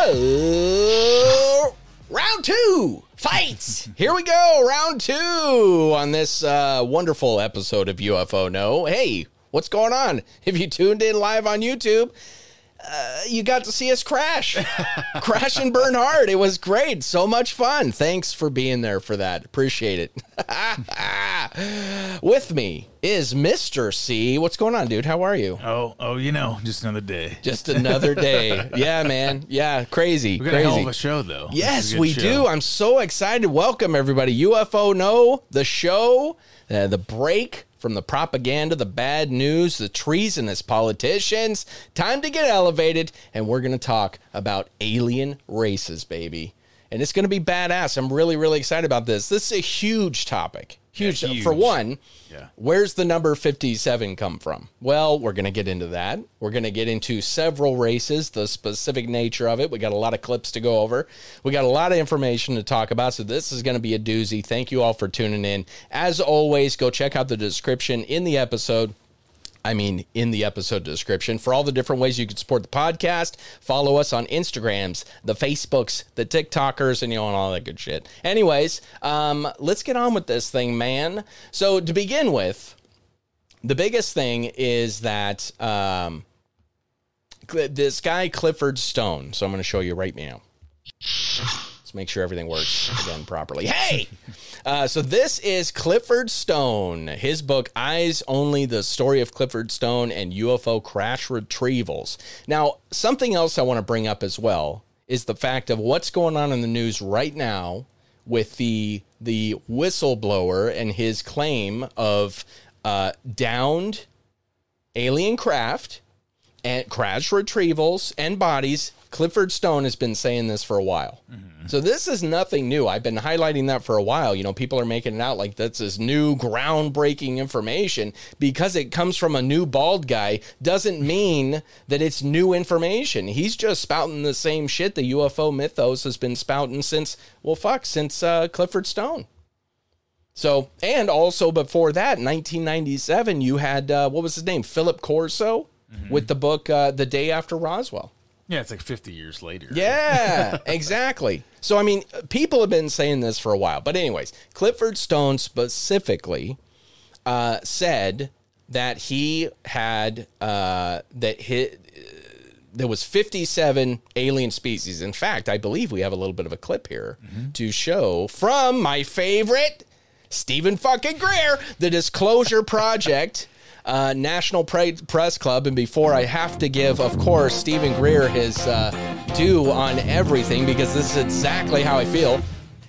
Oh, round two fights. Here we go, round two on this uh, wonderful episode of UFO No. Hey, what's going on? If you tuned in live on YouTube, uh, you got to see us crash, crash and burn hard. It was great, so much fun. Thanks for being there for that. Appreciate it. With me is Mr. C. What's going on, dude? How are you? Oh, oh, you know, just another day. Just another day. yeah, man. Yeah, crazy. We got crazy. a hell of a show, though. Yes, is a good we show. do. I'm so excited. Welcome, everybody. UFO No, the show, uh, the break from the propaganda, the bad news, the treasonous politicians. Time to get elevated, and we're going to talk about alien races, baby. And it's going to be badass. I'm really, really excited about this. This is a huge topic. Huge. Yeah, huge. For one, Yeah. Where's the number 57 come from? Well, we're going to get into that. We're going to get into several races, the specific nature of it. We got a lot of clips to go over. We got a lot of information to talk about. So this is going to be a doozy. Thank you all for tuning in. As always, go check out the description in the episode. I mean, in the episode description for all the different ways you can support the podcast. Follow us on Instagrams, the Facebooks, the TikTokers, and you know, and all that good shit. Anyways, um, let's get on with this thing, man. So to begin with, the biggest thing is that um, this guy Clifford Stone. So I'm going to show you right now. Let's make sure everything works again properly. Hey! Uh, so this is Clifford Stone. His book, Eyes Only, the story of Clifford Stone and UFO crash retrievals. Now, something else I want to bring up as well is the fact of what's going on in the news right now with the the whistleblower and his claim of uh, downed alien craft and crash retrievals and bodies. Clifford Stone has been saying this for a while. So this is nothing new. I've been highlighting that for a while. You know, people are making it out like that's this new groundbreaking information because it comes from a new bald guy doesn't mean that it's new information. He's just spouting the same shit the UFO mythos has been spouting since, well, fuck, since uh, Clifford Stone. So, and also before that, 1997, you had, uh, what was his name? Philip Corso with the book uh, The Day After Roswell. Yeah, it's like 50 years later. Yeah, exactly. So, I mean, people have been saying this for a while. But, anyways, Clifford Stone specifically uh, said that he had, uh, that he, there was 57 alien species. In fact, I believe we have a little bit of a clip here to show from my favorite Stephen fucking Greer, the Disclosure Project. Uh, National Pre- Press Club, and before I have to give, of course, Stephen Greer his uh, due on everything because this is exactly how I feel.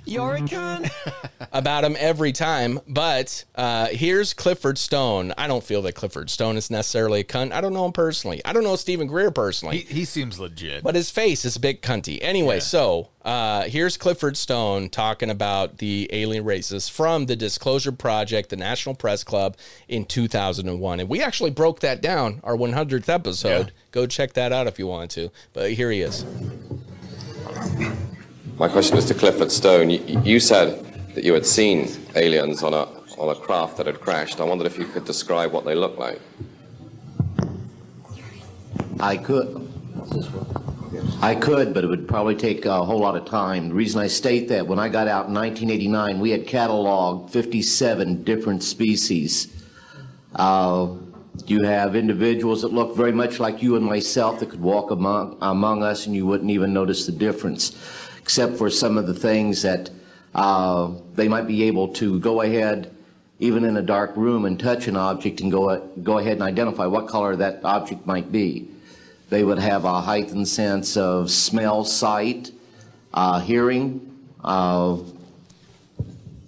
You're a cunt. about him every time. But uh, here's Clifford Stone. I don't feel that Clifford Stone is necessarily a cunt. I don't know him personally. I don't know Stephen Greer personally. He, he seems legit. But his face is a bit cunty. Anyway, so uh, here's Clifford Stone talking about the alien races from the Disclosure Project, the National Press Club in 2001. And we actually broke that down, our 100th episode. Yeah. Go check that out if you want to. But here he is. My question is to Clifford Stone. You, you said that you had seen aliens on a on a craft that had crashed. I wondered if you could describe what they looked like. I could. I could, but it would probably take a whole lot of time. The reason I state that, when I got out in 1989, we had cataloged 57 different species. Uh, you have individuals that look very much like you and myself that could walk among, among us and you wouldn't even notice the difference, except for some of the things that uh, they might be able to go ahead, even in a dark room, and touch an object and go, go ahead and identify what color that object might be. They would have a heightened sense of smell, sight, uh, hearing. Uh,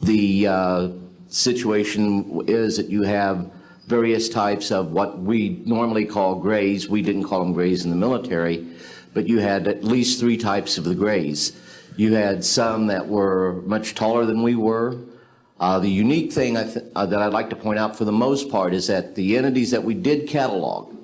the uh, situation is that you have various types of what we normally call grays. We didn't call them grays in the military, but you had at least three types of the grays. You had some that were much taller than we were. Uh, the unique thing th- uh, that I'd like to point out for the most part is that the entities that we did catalog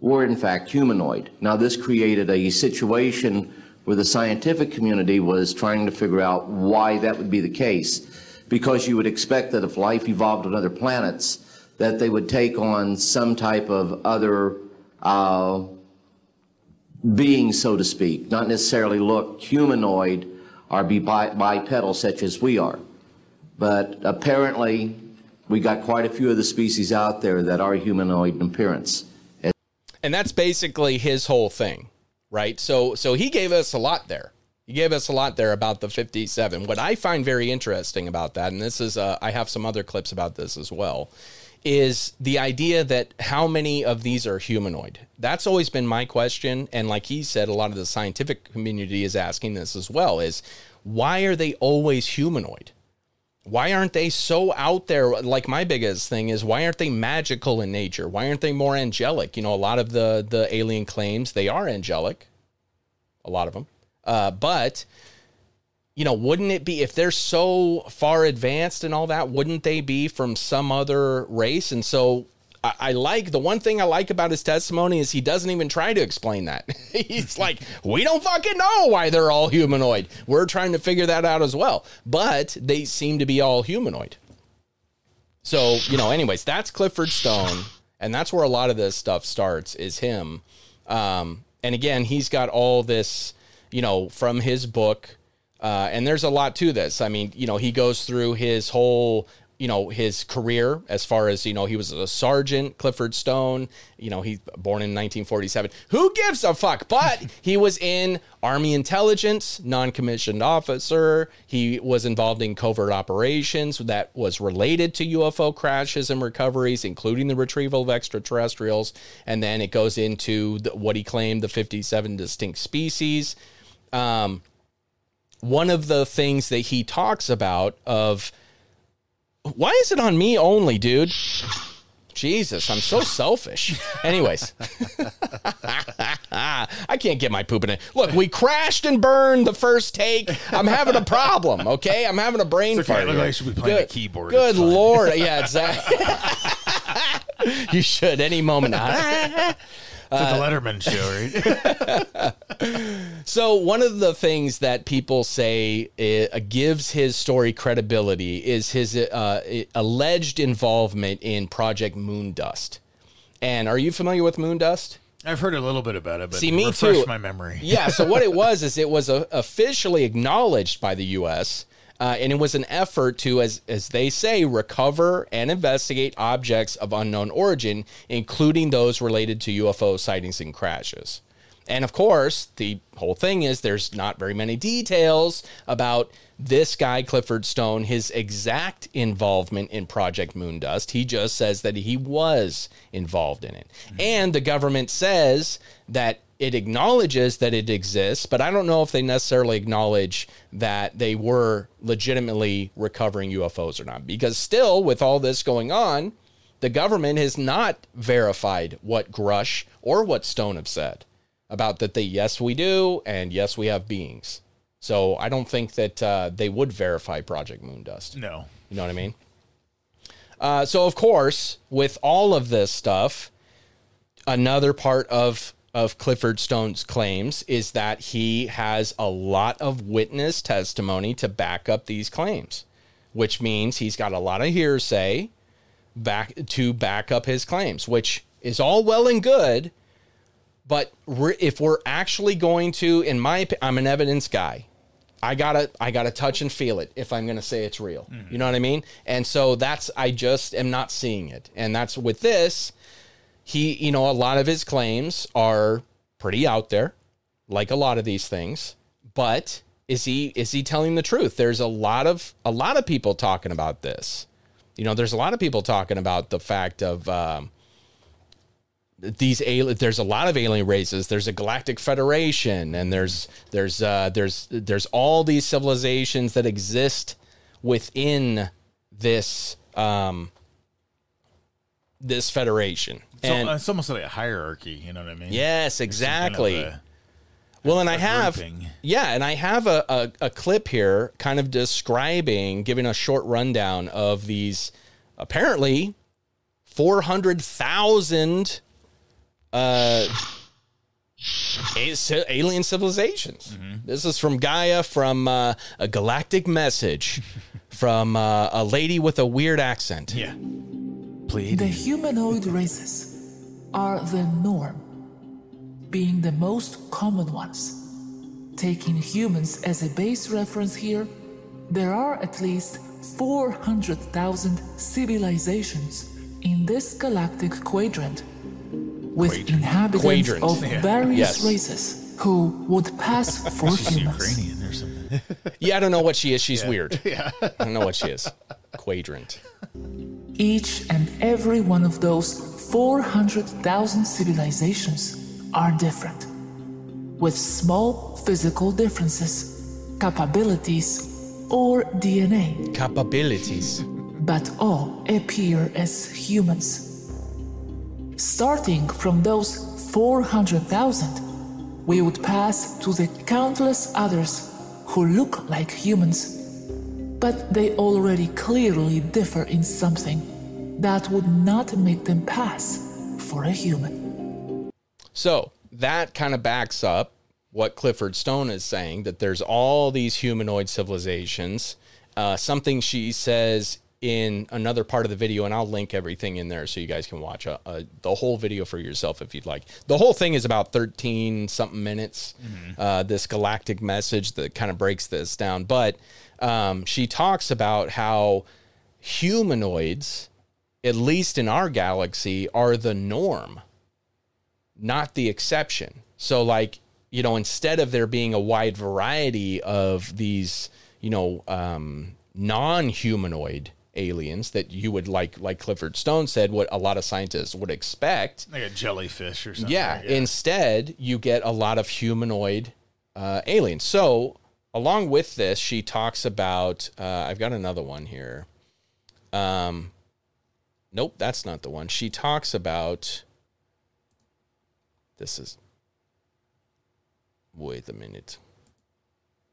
were in fact humanoid. Now, this created a situation where the scientific community was trying to figure out why that would be the case, because you would expect that if life evolved on other planets, that they would take on some type of other uh, being, so to speak, not necessarily look humanoid bi- bipedal such as we are. But apparently, we got quite a few of the species out there that are humanoid in appearance. and that's basically his whole thing, right? So so he gave us a lot there. He gave us a lot there about the 57. What I find very interesting about that, and this is uh, I have some other clips about this as well, is the idea that how many of these are humanoid. That's always been my question, and like he said, a lot of the scientific community is asking this as well: is why are they always humanoid? why aren't they so out there? Like my biggest thing is why aren't they magical in nature? Why aren't they more angelic? You know a lot of the the alien claims they are angelic. A lot of them uh, but you know wouldn't it be if they're so far advanced and all that wouldn't they be from some other race and so I, I like the one thing I like about his testimony is he doesn't even try to explain that. He's like, we don't fucking know why they're all humanoid. We're trying to figure that out as well. But they seem to be all humanoid. So, you know, anyways, that's Clifford Stone. And that's where a lot of this stuff starts is him. Um, and again, he's got all this, you know, from his book. Uh, and there's a lot to this. I mean, you know, he goes through his whole you know his career as far as you know he was a sergeant clifford stone you know he's born in 1947 who gives a fuck? But he was in army intelligence non-commissioned officer. He was involved in covert operations that was related to ufo crashes and recoveries including the retrieval of extraterrestrials. And then it goes into the, what he claimed the 57 distinct species. Um, one of the things that he talks about of why is it on me only, dude? Jesus, I'm so selfish. Anyways, I can't get my poop in it. Look, we crashed and burned the first take. I'm having a problem. Okay, I'm having a brain It's okay, fart. here. I should be playing good, the keyboard. Good lord, yeah, exactly. you should any moment. Now. It's like the Letterman show, right? So one of the things that people say uh, gives his story credibility is his uh, alleged involvement in Project Moondust. And are you familiar with Moondust? I've heard a little bit about it, but See, me refresh too. my memory. Yeah. So what it was is it was uh, officially acknowledged by the U.S. Uh, and it was an effort to, as as they say, recover and investigate objects of unknown origin, including those related to UFO sightings and crashes. And of course, the whole thing is there's not very many details about this guy, Clifford Stone, his exact involvement in Project Moondust. He just says that he was involved in it. Mm-hmm. And the government says that it acknowledges that it exists, but I don't know if they necessarily acknowledge that they were legitimately recovering UFOs or not. Because still, with all this going on, the government has not verified what Grusch or what Stone have said about that they yes we do and yes we have beings. So I don't think that uh, they would verify Project Moondust. No. You know what I mean? Uh, so of course, with all of this stuff, another part of of Clifford Stone's claims is that he has a lot of witness testimony to back up these claims, which means he's got a lot of hearsay back to back up his claims, which is all well and good. But re- if we're actually going to, in my, opi- I'm an evidence guy. I gotta, I gotta touch and feel it if I'm gonna say it's real. You know what I mean? And so that's, I just am not seeing it. And that's with this, he, you know, a lot of his claims are pretty out there, like a lot of these things. But is he, is he telling the truth? There's a lot of, a lot of people talking about this. You know, there's a lot of people talking about the fact of, um, these alien there's a lot of alien races there's a galactic federation and there's there's uh there's there's all these civilizations that exist within this um this federation. So, And it's almost like a hierarchy. You know what I mean? yes, Some kind of exactly. a- Well, and I have, grouping. yeah, and I have a, a, a clip here kind of describing, giving a short rundown of these apparently 400,000 uh, a- ci- alien civilizations. This is from Gaia from uh, a galactic message from uh, a lady with a weird accent. yeah. Please. The humanoid races are the norm, being the most common ones. Taking humans as a base reference here, there are at least 400,000 civilizations in this galactic quadrant, with inhabitants Quadrant, of yeah. various Yes. races who would pass for She's humans. Ukrainian or something. Yeah, I don't know what she is. She's weird. Yeah. I don't know what she is. Quadrant. Each and every one of those 400,000 civilizations are different, with small physical differences, capabilities, or DNA, Capabilities. but all appear as humans. Starting from those 400,000, we would pass to the countless others who look like humans, but they already clearly differ in something that would not make them pass for a human. So that kind of backs up what Clifford Stone is saying that there's all these humanoid civilizations. Uh, something she says in another part of the video, and I'll link everything in there so you guys can watch uh, uh, the whole video for yourself if you'd like. The whole thing is about 13 something minutes. Uh, this galactic message that kind of breaks this down, but um, she talks about how humanoids, at least in our galaxy, are the norm not the exception. So, like, you know, instead of there being a wide variety of these, you know, um, non humanoid aliens that you would like, like Clifford Stone said, what a lot of scientists would expect. Like a jellyfish or something. Yeah. Instead, you get a lot of humanoid uh, aliens. So, along with this, she talks about. Uh, I've got another one here. Um, nope, that's not the one. She talks about. This is. Wait a minute.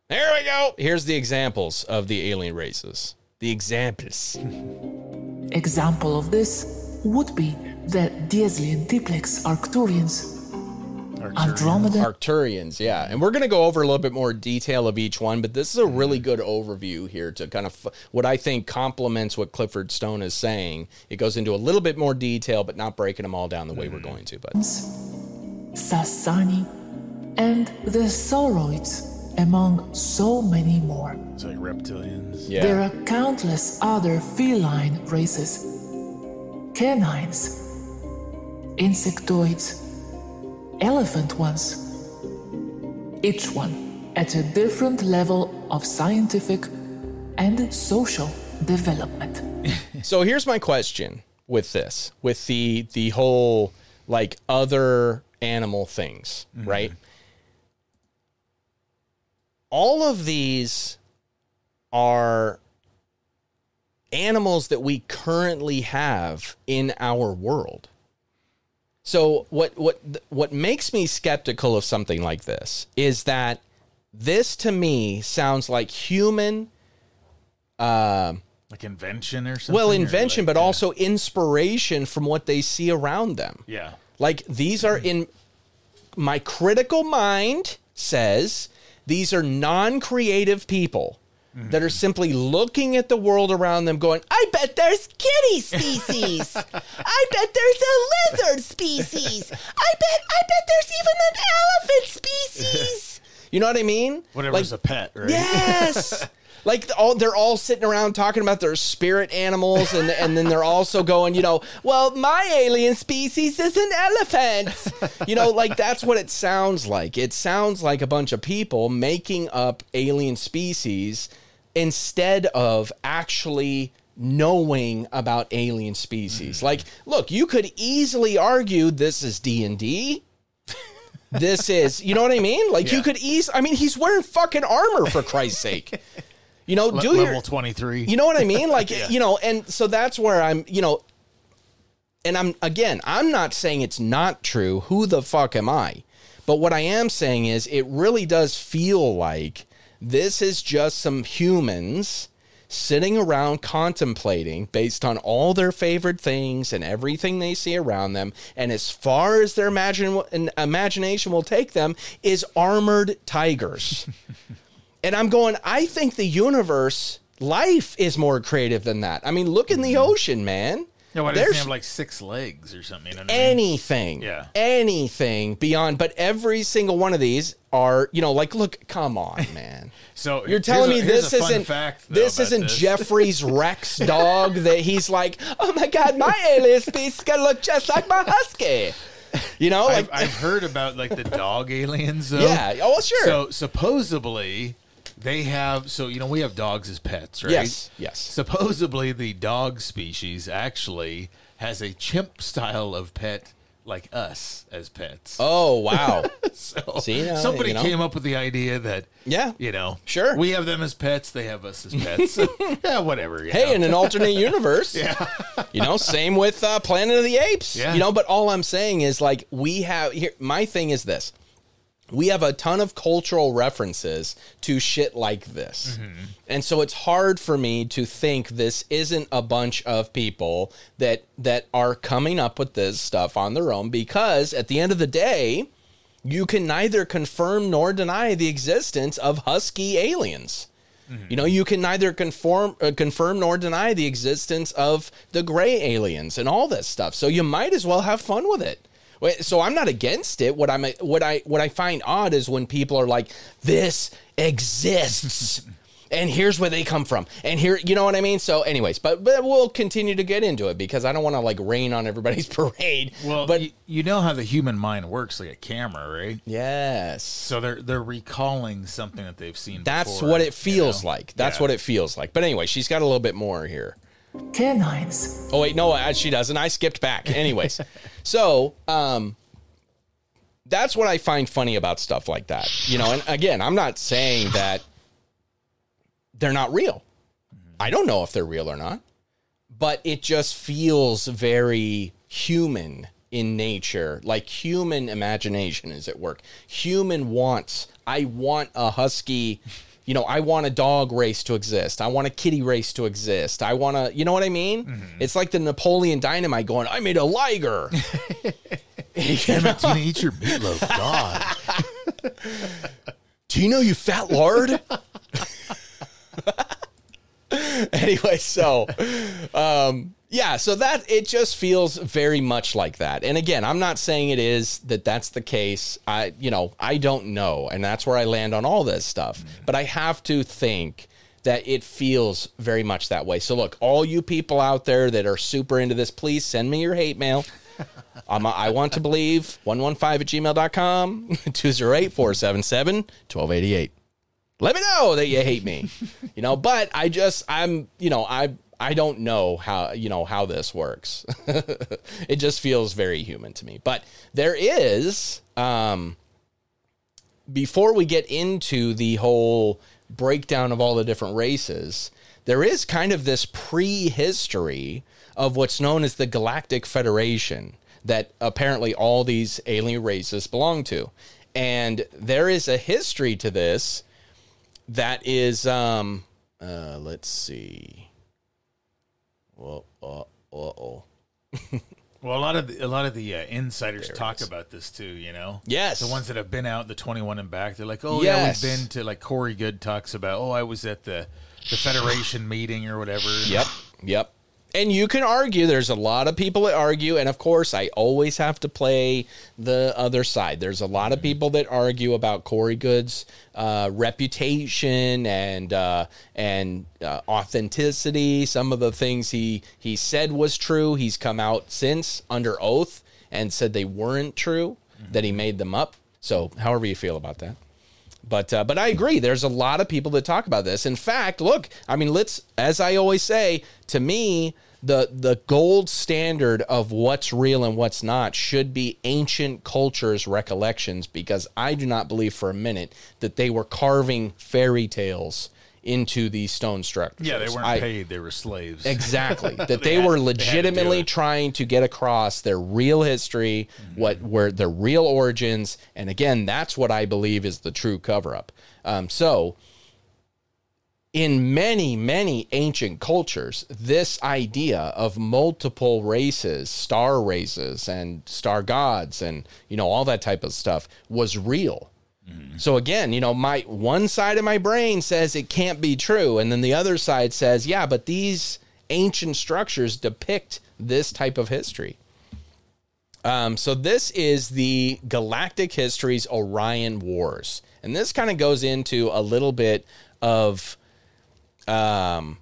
There we go. Here's the examples of the alien races. The examples. Example of this would be the Diezlian diplex Arcturians, Andromeda, Arcturians, yeah. And we're going to go over a little bit more detail of each one, but this is a really good overview here to kind of f- what I think complements what Clifford Stone is saying. It goes into a little bit more detail, but not breaking them all down the way we're mm-hmm. going to. But Sassani, and the Sauroids, among so many more. It's like reptilians. yeah. There are countless other feline races canines, insectoids, elephant ones. Each one at a different level of scientific and social development. So here's my question with this, with the the whole like other animal things, mm-hmm. right? All of these are animals that we currently have in our world. So what what what makes me skeptical of something like this is that this to me sounds like human uh, Like invention or something. well invention like- but also inspiration from what they see around them Yeah. like these are in my critical mind says these are non-creative people that are simply looking at the world around them going i bet there's kitty species i bet there's a lizard species i bet i bet there's even an elephant species you know what i mean Whatever's Like- a pet, right? Yes. Like all they're all sitting around talking about their spirit animals and and then they're also going, you know, well, my alien species is an elephant. You know, like that's what it sounds like. It sounds like a bunch of people making up alien species instead of actually knowing about alien species. Mm-hmm. Like, look, you could easily argue this is D&D this is you know what i mean like you could ease i mean he's wearing fucking armor for christ's sake you know Le- do level your 23. you know what i mean like you know and so that's where i'm you know and I'm again, I'm not saying it's not true. Who the fuck am I? But what I am saying is it really does feel like this is just some humans sitting around contemplating based on all their favorite things and everything they see around them and as far as their imagine, imagination will take them is armored tigers and i'm going i think the universe life is more creative than that i mean look in the mm-hmm. ocean man Yeah, why does There's- have like six legs or something? You know I mean? anything Yeah. anything beyond but every single one of these are you know like look come on man So you're telling me a- this isn't fact, though, this isn't this. Jeffrey's Rex dog that he's like, oh my god, my alien species is gonna look just like my husky. You know, like I've, I've heard about like the dog aliens. Though. Yeah, oh, sure. So supposedly they have. So you know we have dogs as pets, right? Yes, yes. Supposedly the dog species actually has a chimp style of pet like us as pets. oh wow, So See, now, somebody you know. came up with the idea that Yeah. you know, Sure. we have them as pets, they have us as pets. yeah, whatever. hey, know. in an alternate universe, yeah, you know, same with uh, Planet of the Apes, Yeah. you know. But all I'm saying is like we have here. My thing is this: we have a ton of cultural references to shit like this. And so it's hard for me to think this isn't a bunch of people that that are coming up with this stuff on their own because at the end of the day, you can neither confirm nor deny the existence of husky aliens. You know, you can neither conform, uh, confirm nor deny the existence of the gray aliens and all this stuff. So you might as well have fun with it. Wait, So I'm not against it. What I'm what I what I find odd is when people are like, "This exists," and here's where they come from, and here, you know what I mean. So, anyways, but but we'll continue to get into it because I don't want to like rain on everybody's parade. well, but but you know how the human mind works, like a camera, right? yes, So they're they're recalling something that they've seen. that's before, what it you feels know? like. That's Yeah. what it feels like. But anyway, she's got a little bit more here. Canines. Oh wait, no, uh, she doesn't. I skipped back. Anyways, so um, that's what I find funny about stuff like that. You know, and again, I'm not saying that they're not real. I don't know if they're real or not, but it just feels very human in nature. Like human imagination is at work. Human wants. I want a husky. You know, I want a dog race to exist. I want a kitty race to exist. I want to, you know what I mean? It's like the Napoleon Dynamite going, I made a liger. Damn it, Tina, eat your meatloaf. God. Tino, you know you fat lard. anyway, so um yeah, so that it just feels very much like that. And again, I'm not saying it is that that's the case. I you know, I don't know, and that's where I land on all this stuff. But I have to think that it feels very much that way. So look, all you people out there that are super into this, please send me your hate mail. Um, I want to believe 115 at gmail.com, 208 477 1288. Let me know that you hate me. you know, but I just, I'm, you know, I, I don't know how, you know, how this works. it just feels very human to me. But there is, um, before we get into the whole breakdown of all the different races, there is kind of this prehistory of what's known as the Galactic Federation that apparently all these alien races belong to. And there is a history to this that is um uh let's see. Well, uh, uh-oh. Well, a lot of the, a lot of the uh, insiders talk about this too. You know, Yes. the ones that have been out, the twenty one and back, they're like, oh Yes. yeah, we've been to like Corey Goode talks about. Oh, I was at the the Federation meeting or whatever. Yep. Yep. And you can argue. There's a lot of people that argue, and of course, I always have to play the other side. There's a lot of people that argue about Corey Goode's uh, reputation and uh, and uh, authenticity. Some of the things he he said was true. He's come out since under oath and said they weren't true. That he made them up. So, however you feel about that. But uh, but I agree. There's a lot of people that talk about this. In fact, look, I mean, let's as I always say, to me, the the gold standard of what's real and what's not should be ancient cultures recollections because I do not believe for a minute that they were carving fairy tales into these stone structures. Yeah, they weren't I- paid; they were slaves. Exactly. That they, were they had do legitimately it. trying to get across their real history, Mm-hmm. what were their real origins, and again, that's what I believe is the true cover up. Um, so, in many, many ancient cultures, this idea of multiple races, star races, and star gods, and you know all that type of stuff was real. So again, you know, my one side of my brain says it can't be true, and then the other side says, yeah, but these ancient structures depict this type of history. Um, so this is the Galactic History's Orion Wars, and this kind of goes into a little bit of um,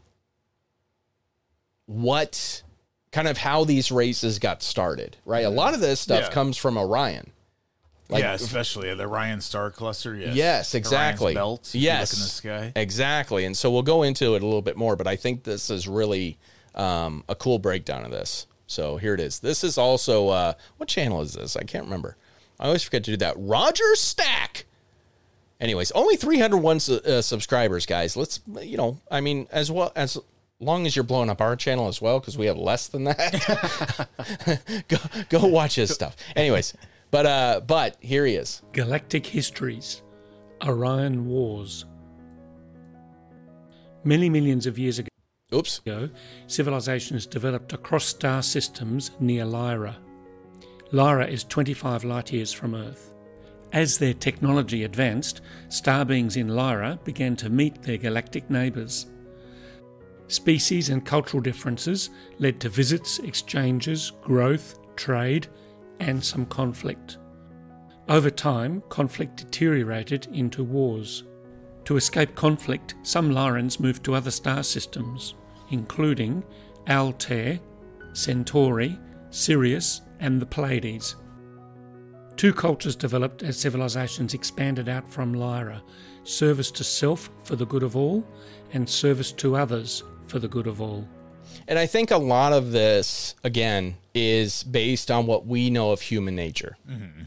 what kind of how these races got started, right? A lot of this stuff Yeah. comes from Orion. Like- yeah, especially the Orion star cluster. Yes, Yes, exactly. Belt. yes, in the sky. exactly. And so we'll go into it a little bit more, but I think this is really um, a cool breakdown of this. So here it is. This is also uh, what channel is this? I can't remember. I always forget to do that. Roger Stack. Anyways, only 301 su- uh, subscribers, guys. Let's you know, I mean, as well as long as you're blowing up our channel as well, because we have less than that. go go watch his stuff. Anyways, but uh, but here he is. Galactic Histories Orion Wars. Many millions of years ago, Oops. ago, civilizations developed across star systems near Lyra. Lyra is 25 light years from Earth. As their technology advanced, star beings in Lyra began to meet their galactic neighbours. Species and cultural differences led to visits, exchanges, growth, trade, and some conflict. Over time, conflict deteriorated into wars. To escape conflict, some Lyrans moved to other star systems, including Altair, Centauri, Sirius, and the Pleiades. Two cultures developed as civilizations expanded out from Lyra service to self for the good of all, and service to others for the good of all. And I think a lot of this, again, is based on what we know of human nature. Mm-hmm.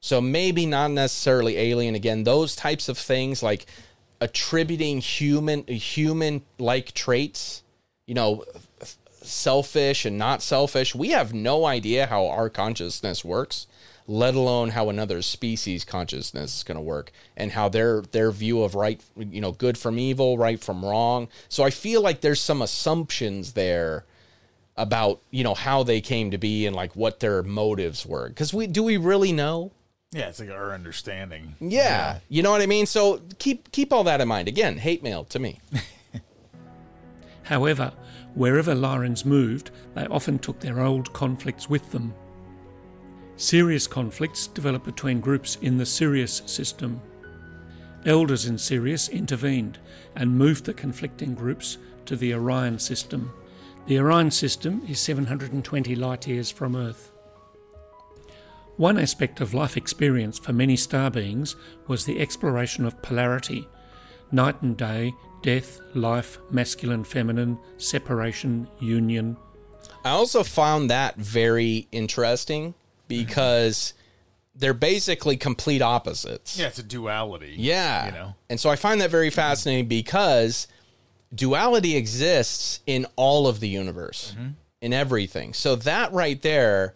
So maybe not necessarily alien. Again, those types of things like attributing human human like traits, you know, selfish and not selfish. We have no idea how our consciousness works, let alone how another species consciousness is going to work and how their their view of right, you know, good from evil, right from wrong. So I feel like there's some assumptions there about, you know, how they came to be and like what their motives were. Cuz we do we really know? Yeah, it's like our understanding. Yeah, you know what I mean. So keep keep all that in mind. Again, hate mail to me. However, wherever Lyrans moved, they often took their old conflicts with them. Serious conflicts developed between groups in the Sirius system. Elders in Sirius intervened and moved the conflicting groups to the Orion system. The Orion system is 720 light years from Earth. One aspect of life experience for many star beings was the exploration of polarity night and day, death, life, masculine, feminine, separation, union. I also found that very interesting because they're basically complete opposites. Yeah, it's a duality. Yeah. You know? And so I find that very fascinating because duality exists in all of the universe, in everything. So that right there,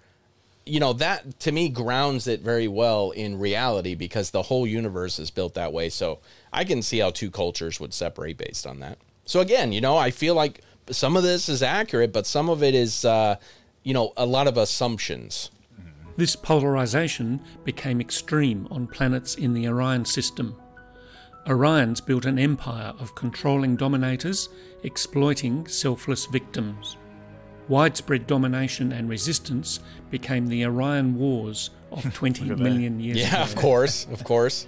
you know, that to me grounds it very well in reality because the whole universe is built that way. So I can see how two cultures would separate based on that. So again, you know, I feel like some of this is accurate, but some of it is, uh, you know, a lot of assumptions. This polarization became extreme on planets in the Orion system. Orions built an empire of controlling dominators, exploiting selfless victims. Widespread domination and resistance became the Orion Wars of 20 million years Yeah, ago. of course, of course.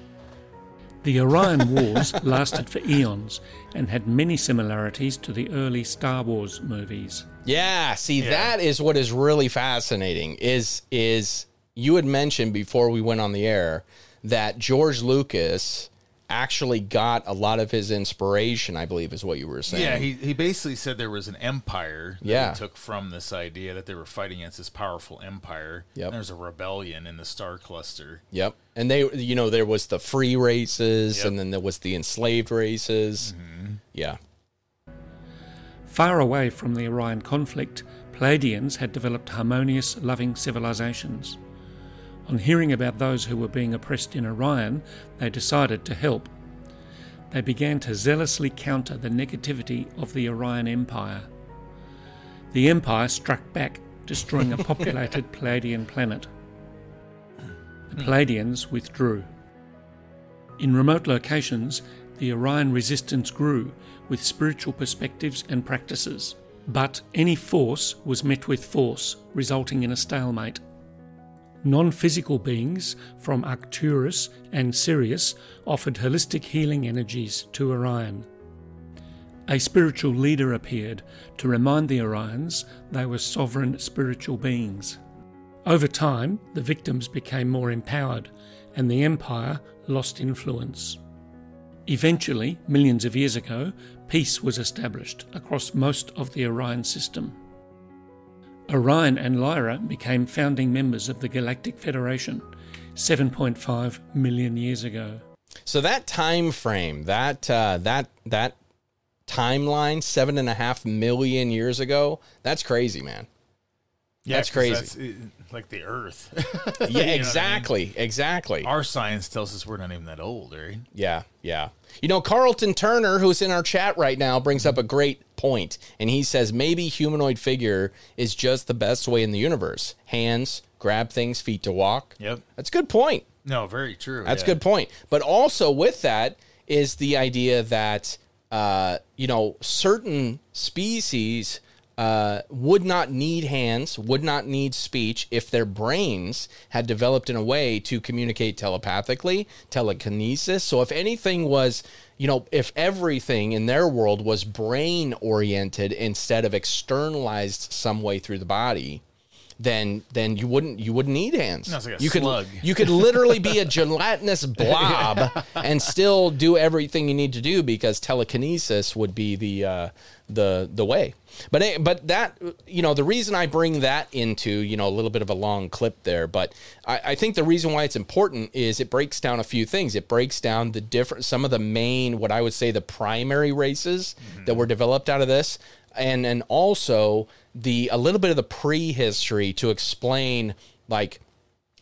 The Orion Wars lasted for eons and had many similarities to the early Star Wars movies. Yeah, see that is what is really fascinating is is you had mentioned before we went on the air that George Lucas actually got a lot of his inspiration, I believe is what you were saying. Yeah, he, he basically said there was an empire that Yeah. he took from this idea that they were fighting against this powerful empire. Yep. There's a rebellion in the star cluster. Yep. And they you know there was the free races Yep. and then there was the enslaved races. Mm-hmm. Yeah. Far away from the Orion conflict, Pleiadians had developed harmonious, loving civilizations. On hearing about those who were being oppressed in Orion, they decided to help. They began to zealously counter the negativity of the Orion Empire. The Empire struck back, destroying a populated Pleiadian planet. The Pleiadians withdrew. In remote locations, the Orion resistance grew with spiritual perspectives and practices. But any force was met with force, resulting in a stalemate. Non physical beings from Arcturus and Sirius offered holistic healing energies to Orion. A spiritual leader appeared to remind the Orions they were sovereign spiritual beings. Over time, the victims became more empowered and the Empire lost influence. Eventually, millions of years ago, peace was established across most of the Orion system. Orion and Lyra became founding members of the Galactic Federation 7.5 million years ago. So that time frame, that uh, that that timeline, seven and a half million years ago, that's crazy, man. That's 'cause crazy. that's, uh, like the Earth. Yeah, You know what I mean? exactly, exactly. Our science tells us we're not even that old, right? Yeah, yeah. You know, Carlton Turner, who's in our chat right now, brings up a great point, and he says maybe humanoid figure is just the best way in the universe. Hands, grab things, feet to walk. Yep. That's a good point. No, very true. That's a good point. But also with that is the idea that uh, you know certain species uh, would not need hands, would not need speech if their brains had developed in a way to communicate telepathically, telekinesis. So if anything was, you know, if everything in their world was brain oriented instead of externalized some way through the body, then then you wouldn't you wouldn't need hands. No, like you could you could literally be a gelatinous blob and still do everything you need to do because telekinesis would be the uh, the the way. But eh, but that you know the reason I bring that into you know a little bit of a long clip there, but I, I think the reason why it's important is it breaks down a few things. It breaks down the different some of the main what I would say the primary races that were developed out of this, and and also the a little bit of the prehistory to explain like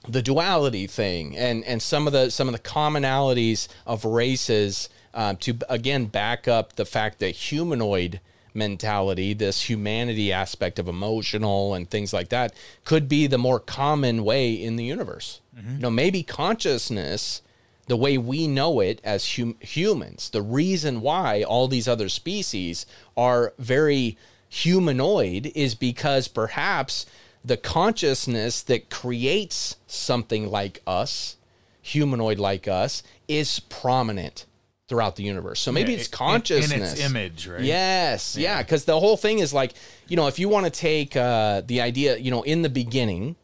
the duality thing and and some of the some of the commonalities of races uh, to again back up the fact that humanoid mentality this humanity aspect of emotional and things like that could be the more common way in the universe. You know maybe consciousness the way we know it as hum- humans the reason why all these other species are very humanoid is because perhaps the consciousness that creates something like us, humanoid like us, is prominent throughout the universe. So maybe Yeah, it's in- in its image, right? Yes, yeah, because the whole thing is like, you know, if you want to take uh, the idea, you know, in the beginning,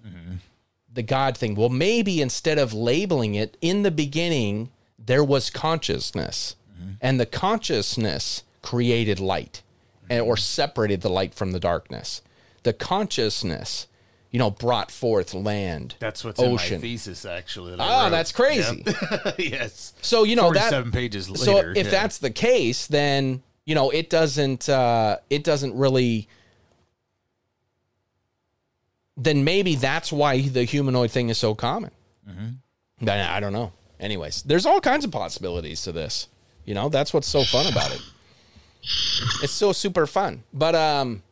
the God thing, well, maybe instead of labeling it, in the beginning, there was consciousness, and the consciousness created light and, or separated the light from the darkness. The consciousness, you know, brought forth land. That's what's in my thesis, actually. that Ah, wrote. that's crazy. Yep. yes. So you know that 47 pages So later, if yeah. that's the case, then you know it doesn't uh, it doesn't really. Then maybe that's why the humanoid thing is so common. Mm-hmm. I, I don't know. Anyways, there's all kinds of possibilities to this. You know, that's what's so fun about it. It's so super fun. But um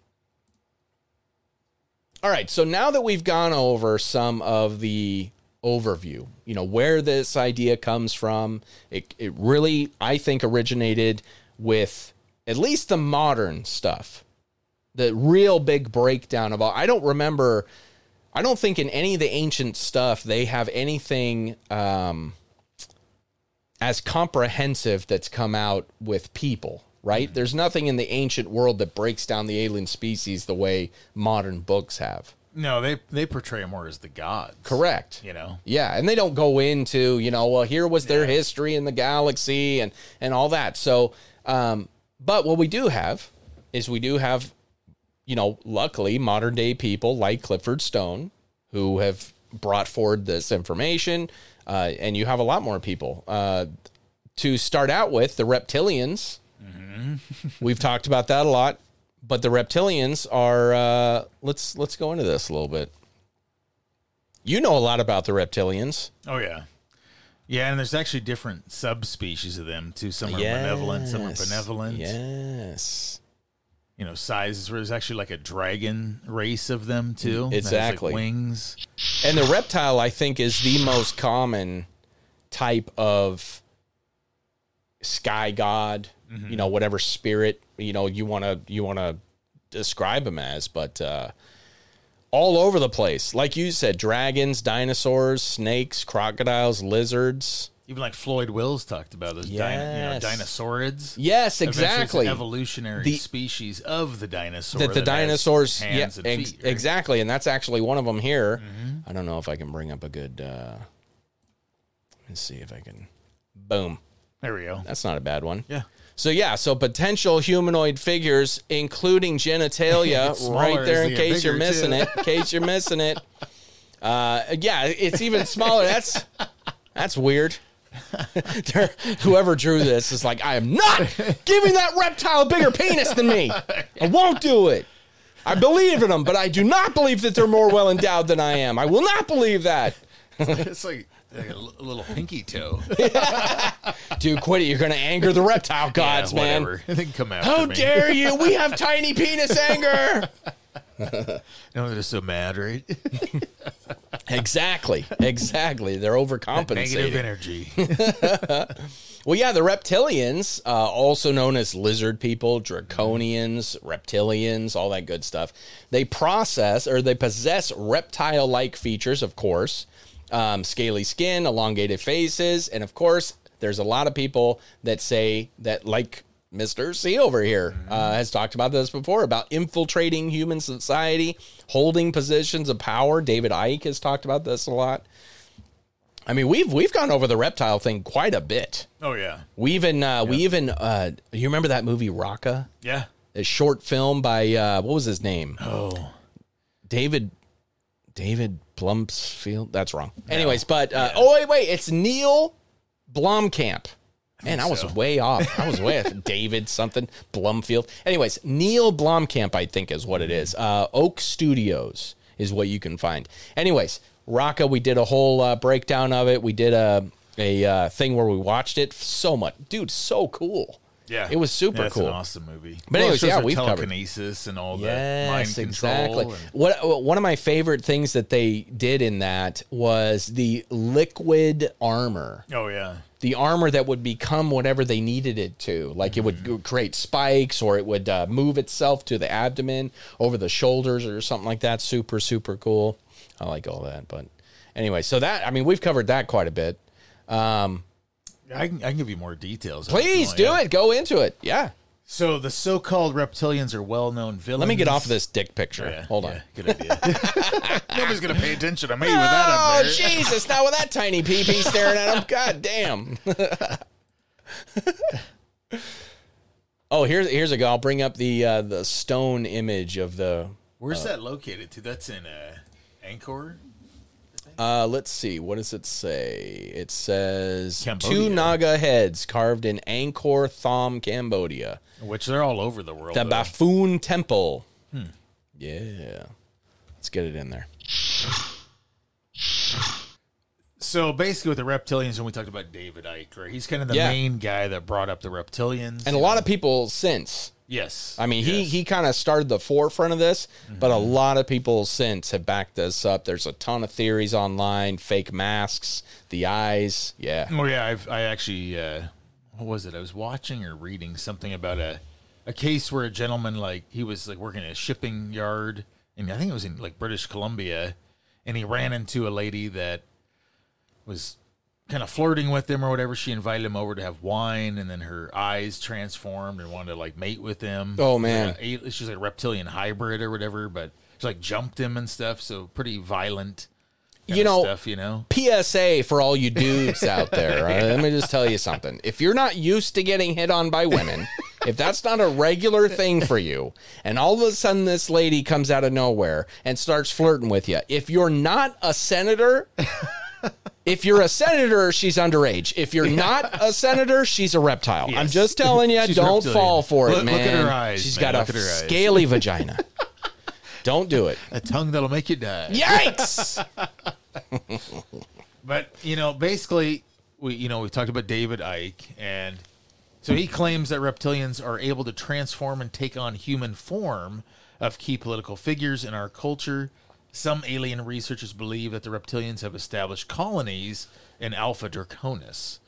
all right, so now that we've gone over some of the overview, you know, where this idea comes from, it, it really, I think, originated with at least the modern stuff. The real big breakdown of all. I don't remember, I don't think in any of the ancient stuff they have anything um, as comprehensive that's come out with people, right? There's nothing in the ancient world that breaks down the alien species the way modern books have. No, they they portray them more as the gods. Correct. You know. Yeah, and they don't go into, you know, well, here was their history in the galaxy and and all that. So, um, but what we do have is we do have, you know, luckily modern day people like Clifford Stone who have brought forward this information, uh, and you have a lot more people. Uh, to start out with, the reptilians We've talked about that a lot, but the reptilians are. Uh, let's let's go into this a little bit. You know a lot about the reptilians. Oh yeah, yeah, and there's actually different subspecies of them too. Some are benevolent, some are benevolent. Yes. You know, sizes. Where there's actually like a dragon race of them too. that has, like, Exactly. wings. And the reptile, I think, is the most common type of sky god. You know, whatever spirit you know you want to you want to describe him as, but uh, all over the place. Like you said, dragons, dinosaurs, snakes, crocodiles, lizards. Even like Floyd Wills talked about those dino, you know, Yes. dinosauroids. Yes, Eventually it's an exactly. evolutionary The- species of the dinosaur. that the that dinosaurs, yeah, and ex- feet, right? Mm-hmm. exactly, and that's actually one of them here. I don't know if I can bring up a good. Uh, let's see if I can. Boom. There we go. That's not a bad one. Yeah. So yeah, so potential humanoid figures, including genitalia, right there. In case you're missing too. it, in case you're missing it. Uh, yeah, it's even smaller. That's that's weird. Whoever drew this is like, I am not giving that reptile a bigger penis than me. I won't do it. I believe in them, but I do not believe that they're more well endowed than I am. I will not believe that. it's like, like a, l- a little pinky toe. Dude, quit it. You're going to anger the reptile gods, yeah, man. whatever. They can come after How me. dare you? We have tiny penis anger. No, they're so mad, right? Exactly. Exactly. They're overcompensating. Negative overcompensating. energy. Well, yeah, the reptilians, uh, also known as lizard people, draconians, reptilians, all that good stuff, they process or they possess reptile like features, of course, um, scaly skin, elongated faces, and of course, there's a lot of people that say that, like Mr. C over here uh, has talked about this before about infiltrating human society, holding positions of power. David Icke has talked about this a lot. I mean, we've we've gone over the reptile thing quite a bit. oh yeah, We even uh, we even uh, you remember that movie Rakka? yeah. A short film by uh, what was his name? Oh, David David Blumsfield. That's wrong. Anyways, but uh, oh wait wait, it's Neill Blomkamp. Man, I was way off. I was way off. David something Blumfield. Anyways, Neill Blomkamp, I think is what it is. Uh, Oats Studios is what you can find. Anyways, Rakka, we did a whole uh, breakdown of it. We did a a uh, thing where we watched it. So much, dude. So cool. Yeah. It was super Yeah, it's cool. An awesome movie. But Well, anyways, yeah, we've covered- telekinesis and all the mind Yes, exactly. and- What one of my favorite things that they did in that was the liquid armor. oh yeah, The armor that would become whatever they needed it to. Like it Mm-hmm. would create spikes or it would uh, move itself to the abdomen, over the shoulders or something like that. Super, super cool. I like all that. But anyway, so that, I mean, we've covered that quite a bit. Um, I can, I can give you more details. please do it. Go into it. Yeah. So the so-called reptilians are well-known villains. Let me get off of this dick picture. Yeah, Hold yeah, on. Good idea. Nobody's gonna pay attention to me with that Oh, there. Jesus. Not with that tiny pee pee staring at him. God damn. oh, here's here's a go. I'll bring up the uh, the stone image of the. Where's that located to? That's in uh, Angkor. Uh, let's see. What does it say? It says Cambodia. two Naga heads carved in Angkor Thom, Cambodia. Which they're all over the world. The though. Temple. Hmm. Yeah. Let's get it in there. So basically, with the reptilians, when we talked about David Icke, right? He's kind of the Yeah. main guy that brought up the reptilians. And a lot of people since. Yes, I mean, he yes. Mm-hmm. he kind of started the forefront of this, but a lot of people since have backed this up. There's a ton of theories online, fake masks, the eyes. Yeah. Oh yeah, I've I actually uh, what was it? I was watching or reading something about a a case where a gentleman like he was like working at a shipping yard, and I think it was in like British Columbia, and he ran into a lady that was kind of flirting with him or whatever. She invited him over to have wine, and then her eyes transformed and wanted to like mate with him. Oh, man. Uh, like a- she's like a reptilian hybrid or whatever, but she like jumped him and stuff. So pretty violent. You know, stuff, you know. PSA for all you dudes out there. right? Let me just tell you something. If you're not used to getting hit on by women, if that's not a regular thing for you, and all of a sudden this lady comes out of nowhere and starts flirting with you, if you're not a senator, if you're a senator, she's underage. If you're not a senator, she's a reptile. I'm just telling you, don't reptilian. fall for it, Look- man. look at her eyes, She's man. got Look a at her eyes. scaly vagina. don't do it. A tongue that'll make you die. Yikes! But you know, basically, we you know we talked about David Icke, and so he claims that reptilians are able to transform and take on human form of key political figures in our culture. Some alien researchers believe that the reptilians have established colonies in Alpha Draconis,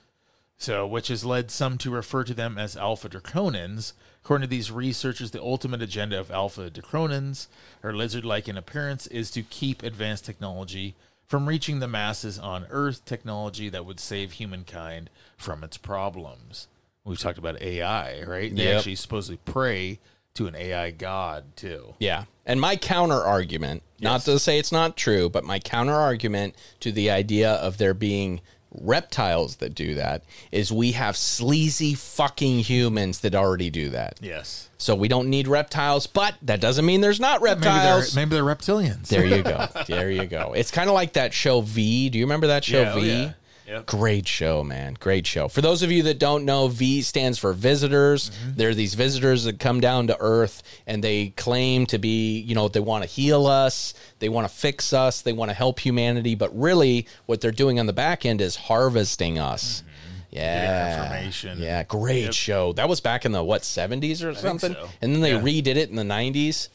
so which has led some to refer to them as Alpha Draconans. According to these researchers, the ultimate agenda of Alpha Draconans, or lizard-like in appearance, is to keep advanced technology from reaching the masses on Earth, technology that would save humankind from its problems. We've talked about AI, right? They Yep. actually supposedly pray to an AI god too. Yeah. And my counter argument, not to say it's not true, but my counter argument to the idea of there being reptiles that do that is we have sleazy fucking humans that already do that. Yes. So we don't need reptiles, but that doesn't mean there's not Maybe they're, reptiles. maybe they're reptilians. There you go. There you go. It's kind of like that show V. Do you remember that show Yeah, oh, V? yeah. Yep. Great show, man. Great show. For those of you that don't know, V stands for visitors. Mm-hmm. They're these visitors that come down to Earth and they claim to be, you know, they want to heal us, they want to fix us, they want to help humanity, but really what they're doing on the back end is harvesting us. Yeah. Mm-hmm. information. Yeah, great Yep. show. That was back in the what, 70s or something? so. And then they Yeah. redid it in the 90s.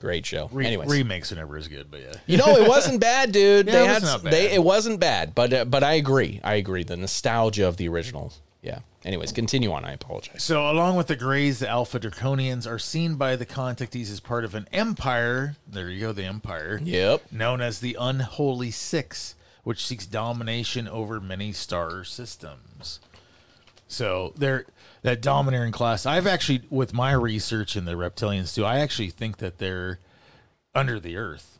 Great show. Re- Anyways. remakes are never as good, but yeah. You know, it wasn't bad, dude. Yeah, they it had was not bad. they it wasn't bad, but uh, but I agree. I agree. The nostalgia of the original. Yeah. Anyways, continue on. I apologize. So, along with the Greys, the Alpha Draconians are seen by the contactees as part of an empire. There you go, the empire. Yep. Known as the Unholy Six, which seeks domination over many star systems. So, they're that domineering class. I've actually, with my research in the reptilians too, I actually think that they're under the earth.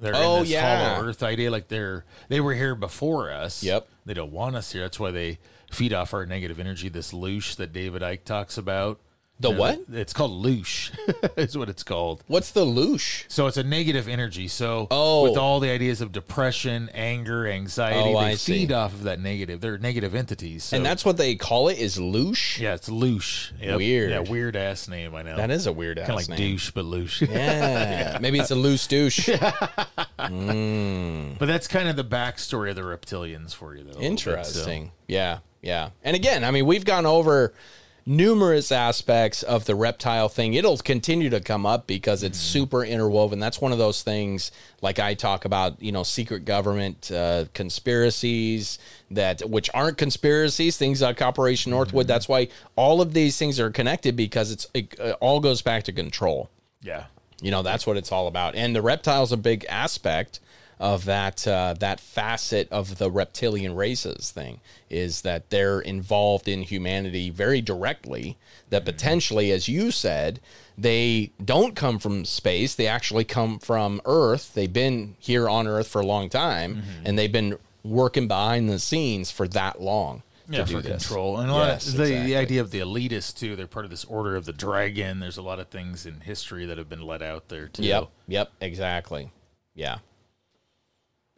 They're Oh, in this yeah. hollow earth idea, like they're they were here before us. Yep. They don't want us here. That's why they feed off our negative energy. This loosh that David Icke talks about. The what? It's called loosh. is what it's called. What's the loosh? So it's a negative energy. So Oh. with all the ideas of depression, anger, anxiety, Oh, they I see. feed off of that negative. They're negative entities. So, and that's what they call it is loosh. yeah, it's loosh. Yep. Weird. Yeah, weird ass name. I know. That is a weird kind of ass like name. douche, but loosh. Yeah. Maybe it's a loose douche. Mm. But that's kind of the backstory of the reptilians for you, though. a little bit, so. Interesting. Yeah, yeah. And again, I mean, we've gone over numerous aspects of the reptile thing. It'll continue to come up because it's super interwoven. That's one of those things, like I talk about, you know, secret government uh, conspiracies that which aren't conspiracies. Things like Operation Northwood. That's why all of these things are connected because it's it, uh, all goes back to control. Yeah. You know, that's what it's all about. And the reptile's a big aspect of that uh, that facet of the reptilian races thing is that they're involved in humanity very directly. That potentially, as you said, they don't come from space. They actually come from Earth. They've been here on Earth for a long time, and they've been working behind the scenes for that long. Yeah, to do for this. control. And a lot Yes, of the, exactly. the idea of the elitists, too. They're part of this order of the dragon. There's a lot of things in history that have been let out there, too. Yep. Yep. Exactly. Yeah.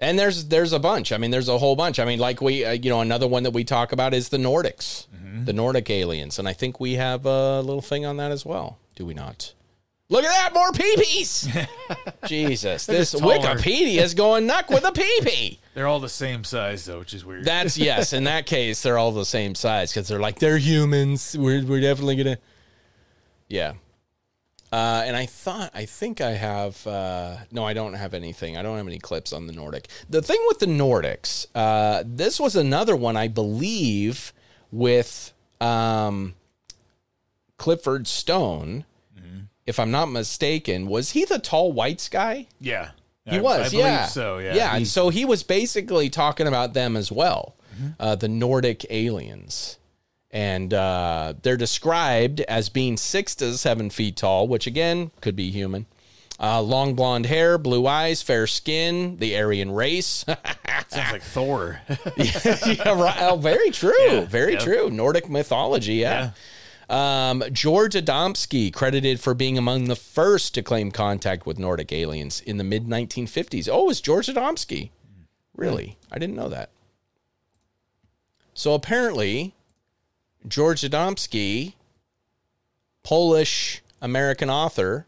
And there's there's a bunch. I mean, there's a whole bunch. I mean, like we, uh, you know, another one that we talk about is the Nordics, the Nordic aliens, and I think we have a little thing on that as well. Do we not? Look at that, more peepees! Jesus, this. Wikipedia is going nuck with a peepee. They're all the same size, though, which is weird. That's yes. In that case, they're all the same size because they're like they're humans. We're we're definitely gonna. Yeah. Uh, and I thought I think I have uh, no, I don't have anything. I don't have any clips on the Nordic. The thing with the Nordics, uh, this was another one I believe with um, Clifford Stone. If I'm not mistaken, was he the tall whites guy? yeah. He I- was, I believe yeah. so, yeah. Yeah, He- so he was basically talking about them as well, Mm-hmm. uh, the Nordic aliens. And uh, they're described as being six to seven feet tall, which again could be human. Uh, long blonde hair, blue eyes, fair skin, the Aryan race. Sounds like Thor. yeah, right. Oh, very true. Yeah, very true. Nordic mythology. Yeah. Um, George Adamski, credited for being among the first to claim contact with Nordic aliens in the mid 1950s. Oh, it's George Adamski. Really? I didn't know that. So apparently, George Adamski, Polish American author,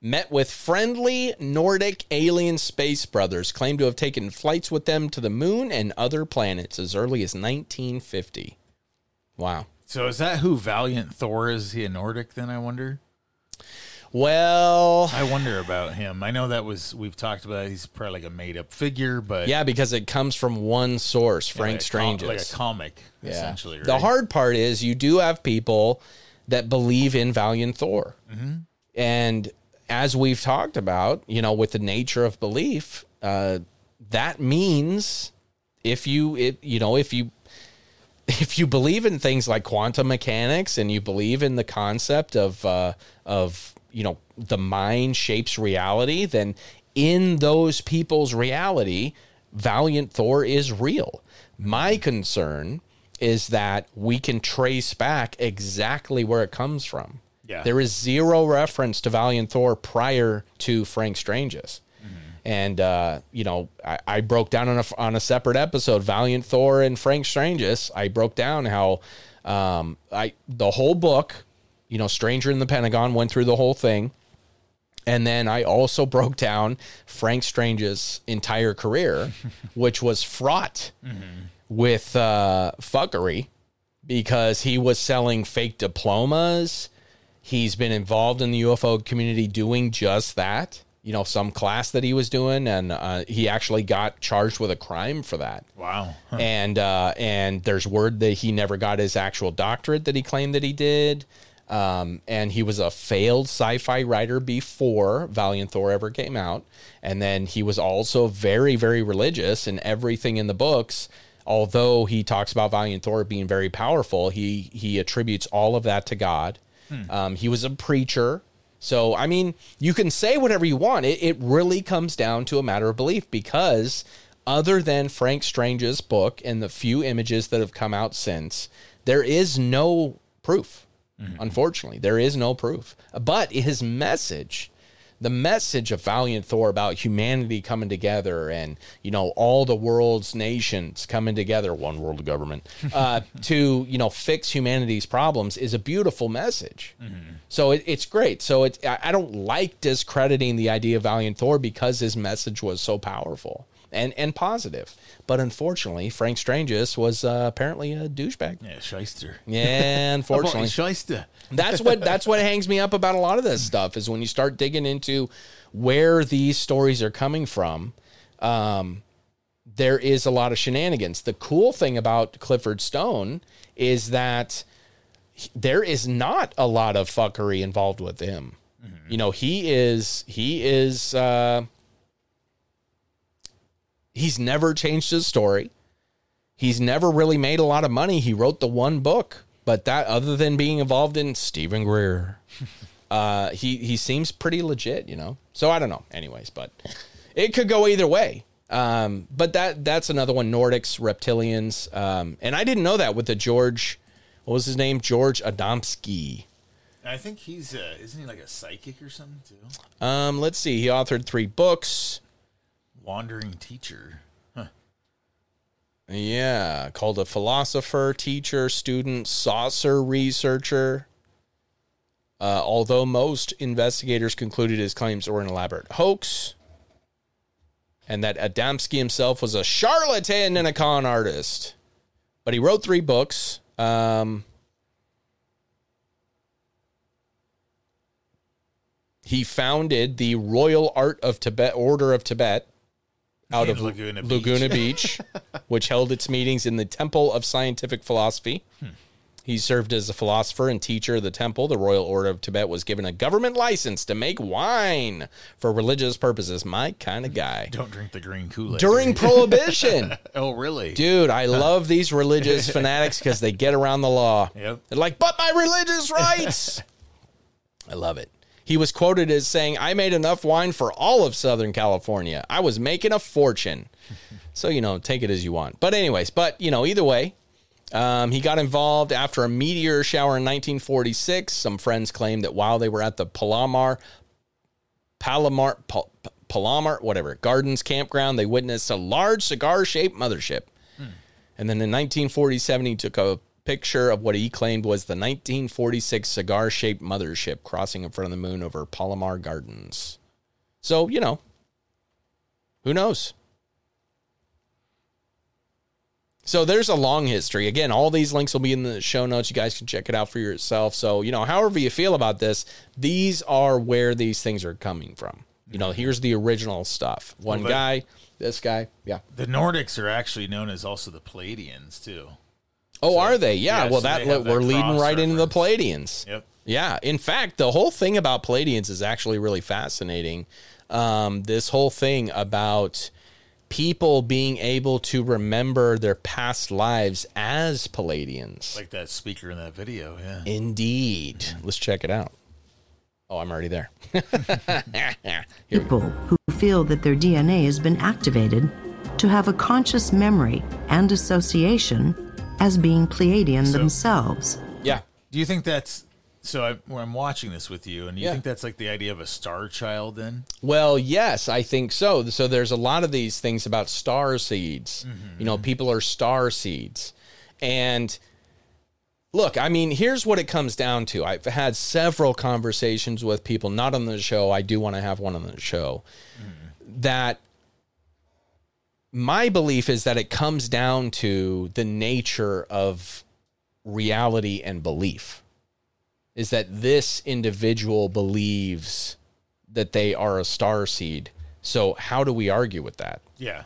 met with friendly Nordic alien space brothers, claimed to have taken flights with them to the moon and other planets as early as 1950. Wow. So is that who Valiant Thor is? Is he a Nordic then? I wonder. Well, I wonder about him. I know that was we've talked about. it. He's probably like a made up figure, but yeah, because it comes from one source, Yeah, Frank like a com- Stranges. like a comic, essentially. Right? The hard part is you do have people that believe in Valiant Thor. Mhm. And as we've talked about, you know, with the nature of belief, uh, that means if you, it, you know, if you, if you believe in things like quantum mechanics and you believe in the concept of, uh, of, you know, the mind shapes reality, then in those people's reality, Valiant Thor is real. My concern is that we can trace back exactly where it comes from. Yeah. There is zero reference to Valiant Thor prior to Frank Stranges. And uh, you know, I, I broke down on a on a separate episode, Valiant Thor and Frank Stranges. I broke down how um, I the whole book, you know, Stranger in the Pentagon went through the whole thing. And then I also broke down Frank Stranges' entire career, which was fraught with uh, fuckery because he was selling fake diplomas. He's been involved in the UFO community doing just that. You know, some class that he was doing, and uh, he actually got charged with a crime for that. Wow. And uh, and there's word that he never got his actual doctorate that he claimed that he did. Um, and he was a failed sci-fi writer before Valiant Thor ever came out. And then he was also very, very religious, and everything in the books. Although he talks about Valiant Thor being very powerful, he he attributes all of that to God. Hmm. Um, he was a preacher. So, I mean, you can say whatever you want. It, it really comes down to a matter of belief because, other than Frank Stranges' book and the few images that have come out since, there is no proof. Unfortunately, there is no proof. But his message, the message of Valiant Thor about humanity coming together and, you know, all the world's nations coming together, one world government, uh, to, you know, fix humanity's problems is a beautiful message. So it, it's great. So it, I I don't like discrediting the idea of Valiant Thor because his message was so powerful and, and positive. But unfortunately, Frank Stranges was uh, apparently a douchebag. Yeah, shyster. Yeah, unfortunately. shyster. That's what that's what hangs me up about a lot of this stuff is when you start digging into where these stories are coming from. Um, there is a lot of shenanigans. The cool thing about Clifford Stone is that there is not a lot of fuckery involved with him. You know, he is he is uh, he's never changed his story. He's never really made a lot of money. He wrote the one book, but that other than being involved in Steven Greer, uh, he he seems pretty legit, you know. So I don't know. Anyways, but it could go either way. Um, but that that's another one. Nordics, reptilians, um, and I didn't know that with the George. What was his name? George Adamski. I think he's uh, isn't he like a psychic or something too? Um, let's see. He authored three books. Wandering teacher. Huh. Yeah, called a philosopher, teacher, student, saucer researcher. Uh, although most investigators concluded his claims were an elaborate hoax, and that Adamski himself was a charlatan and a con artist. But he wrote three books. Um, he founded the Royal Art of Tibet Order of Tibet out of Laguna Beach. Laguna Beach, which held its meetings in the Temple of Scientific Philosophy. Hmm. He served as a philosopher and teacher of the temple. The Royal Order of Tibet was given a government license to make wine for religious purposes. My kind of guy. Don't drink the green Kool Aid. During Prohibition. oh, really? Dude, I love these religious fanatics because they get around the law. Yep. They're like, but my religious rights. I love it. He was quoted as saying, I made enough wine for all of Southern California. I was making a fortune. So, you know, take it as you want. But, anyways, but, you know, either way, um, he got involved after a meteor shower in 1946. Some friends claim that while they were at the Palomar, Palomar, Pal- Palomar, whatever, Gardens campground, they witnessed a large cigar shaped mothership And then in 1947, he took a picture of what he claimed was the 1946 cigar shaped mothership crossing in front of the moon over Palomar Gardens. So, you know, who knows? So there's a long history. Again, all these links will be in the show notes. You guys can check it out for yourself. So, you know, however you feel about this, these are where these things are coming from. You know, here's the original stuff. One Well, guy, this guy, yeah. The Nordics are actually known as also the Pleiadians too. Oh, are they? Yeah. yeah, well, so that, they have that we're leading right into the cross-reference. Pleiadians. Yep. Yeah. In fact, the whole thing about Pleiadians is actually really fascinating. Um, this whole thing about people being able to remember their past lives as Pleiadians. Like that speaker in that video, yeah. Indeed. Let's check it out. Oh, I'm already there. People who feel that their DNA has been activated to have a conscious memory and association as being Pleiadian themselves. Yeah. Do you think that's so? I, when I'm watching this with you, and you Yeah. think that's like the idea of a star child? Then Well, yes, I think so. So there's a lot of these things about star seeds. You know, mm-hmm. people are star seeds. And look, I mean, here's what it comes down to. I've had several conversations with people, not on the show. I do want to have one on the show. Mm-hmm. That my belief is that it comes down to the nature of reality and belief. Is that this individual believes that they are a star seed. So how do we argue with that? yeah,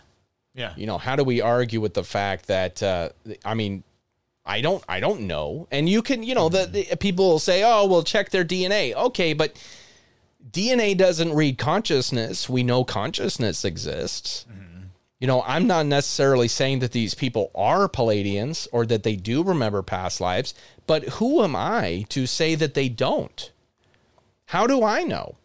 yeah, You know, how do we argue with the fact that uh, I mean, I don't I don't know. And you can, you know, the, the people will say, "Oh, well check their DNA." Okay, but DNA doesn't read consciousness. We know consciousness exists. You know, I'm not necessarily saying that these people are Pleiadians or that they do remember past lives, but who am I to say that they don't? How do I know?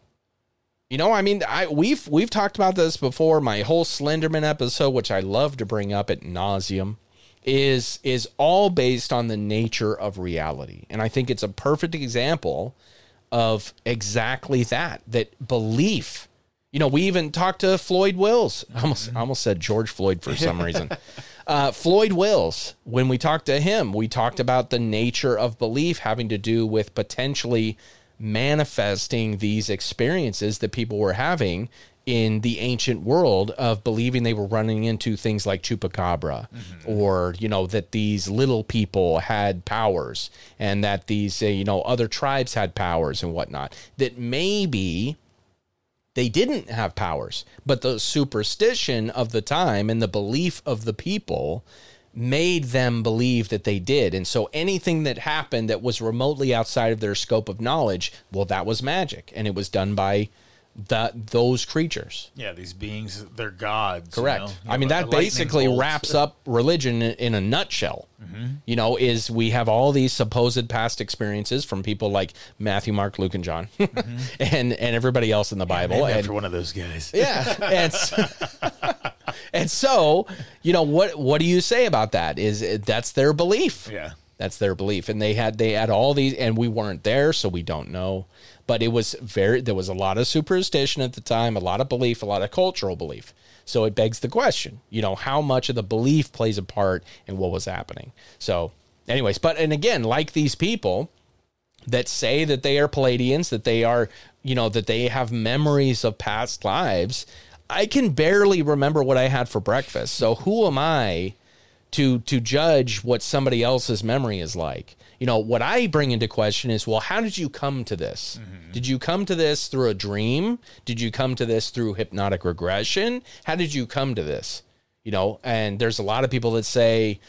You know, I mean, I we've we've talked about this before. My whole Slenderman episode, which I love to bring up at nauseum, is is all based on the nature of reality, and I think it's a perfect example of exactly that. That belief. You know, we even talked to Floyd Wills. I almost I almost said George Floyd for some reason. Uh, Floyd Wills, when we talked to him, we talked about the nature of belief having to do with potentially manifesting these experiences that people were having in the ancient world of believing they were running into things like chupacabra or you know that these little people had powers and that these uh, you know other tribes had powers and whatnot that maybe they didn't have powers, but the superstition of the time and the belief of the people made them believe that they did. And so anything that happened that was remotely outside of their scope of knowledge, well, that was magic. And it was done by the, those creatures. yeah. These beings, they're gods. you Correct. know? I mean, that basically wraps up religion in, a nutshell. Mm-hmm. You know, is we have all these supposed past experiences from people like Matthew, Mark, Luke, and John, and and everybody else in the Bible. And after one of those guys. yeah, and so, and so you know what what do you say about that? Is that's their belief? Yeah. That's their belief, and they had they had all these, and we weren't there, so we don't know. But it was very there was a lot of superstition at the time, a lot of belief, a lot of cultural belief. So it begs the question, you know, how much of the belief plays a part in what was happening. So, anyways, but and again, like these people, that say that they are Pleiadians, that they are, you know, that they have memories of past lives. I can barely remember what I had for breakfast. So who am I to to judge what somebody else's memory is like? You know, what I bring into question is, well, how did you come to this? Mm-hmm. Did you come to this through a dream? Did you come to this through hypnotic regression? How did you come to this? You know, and there's a lot of people that say,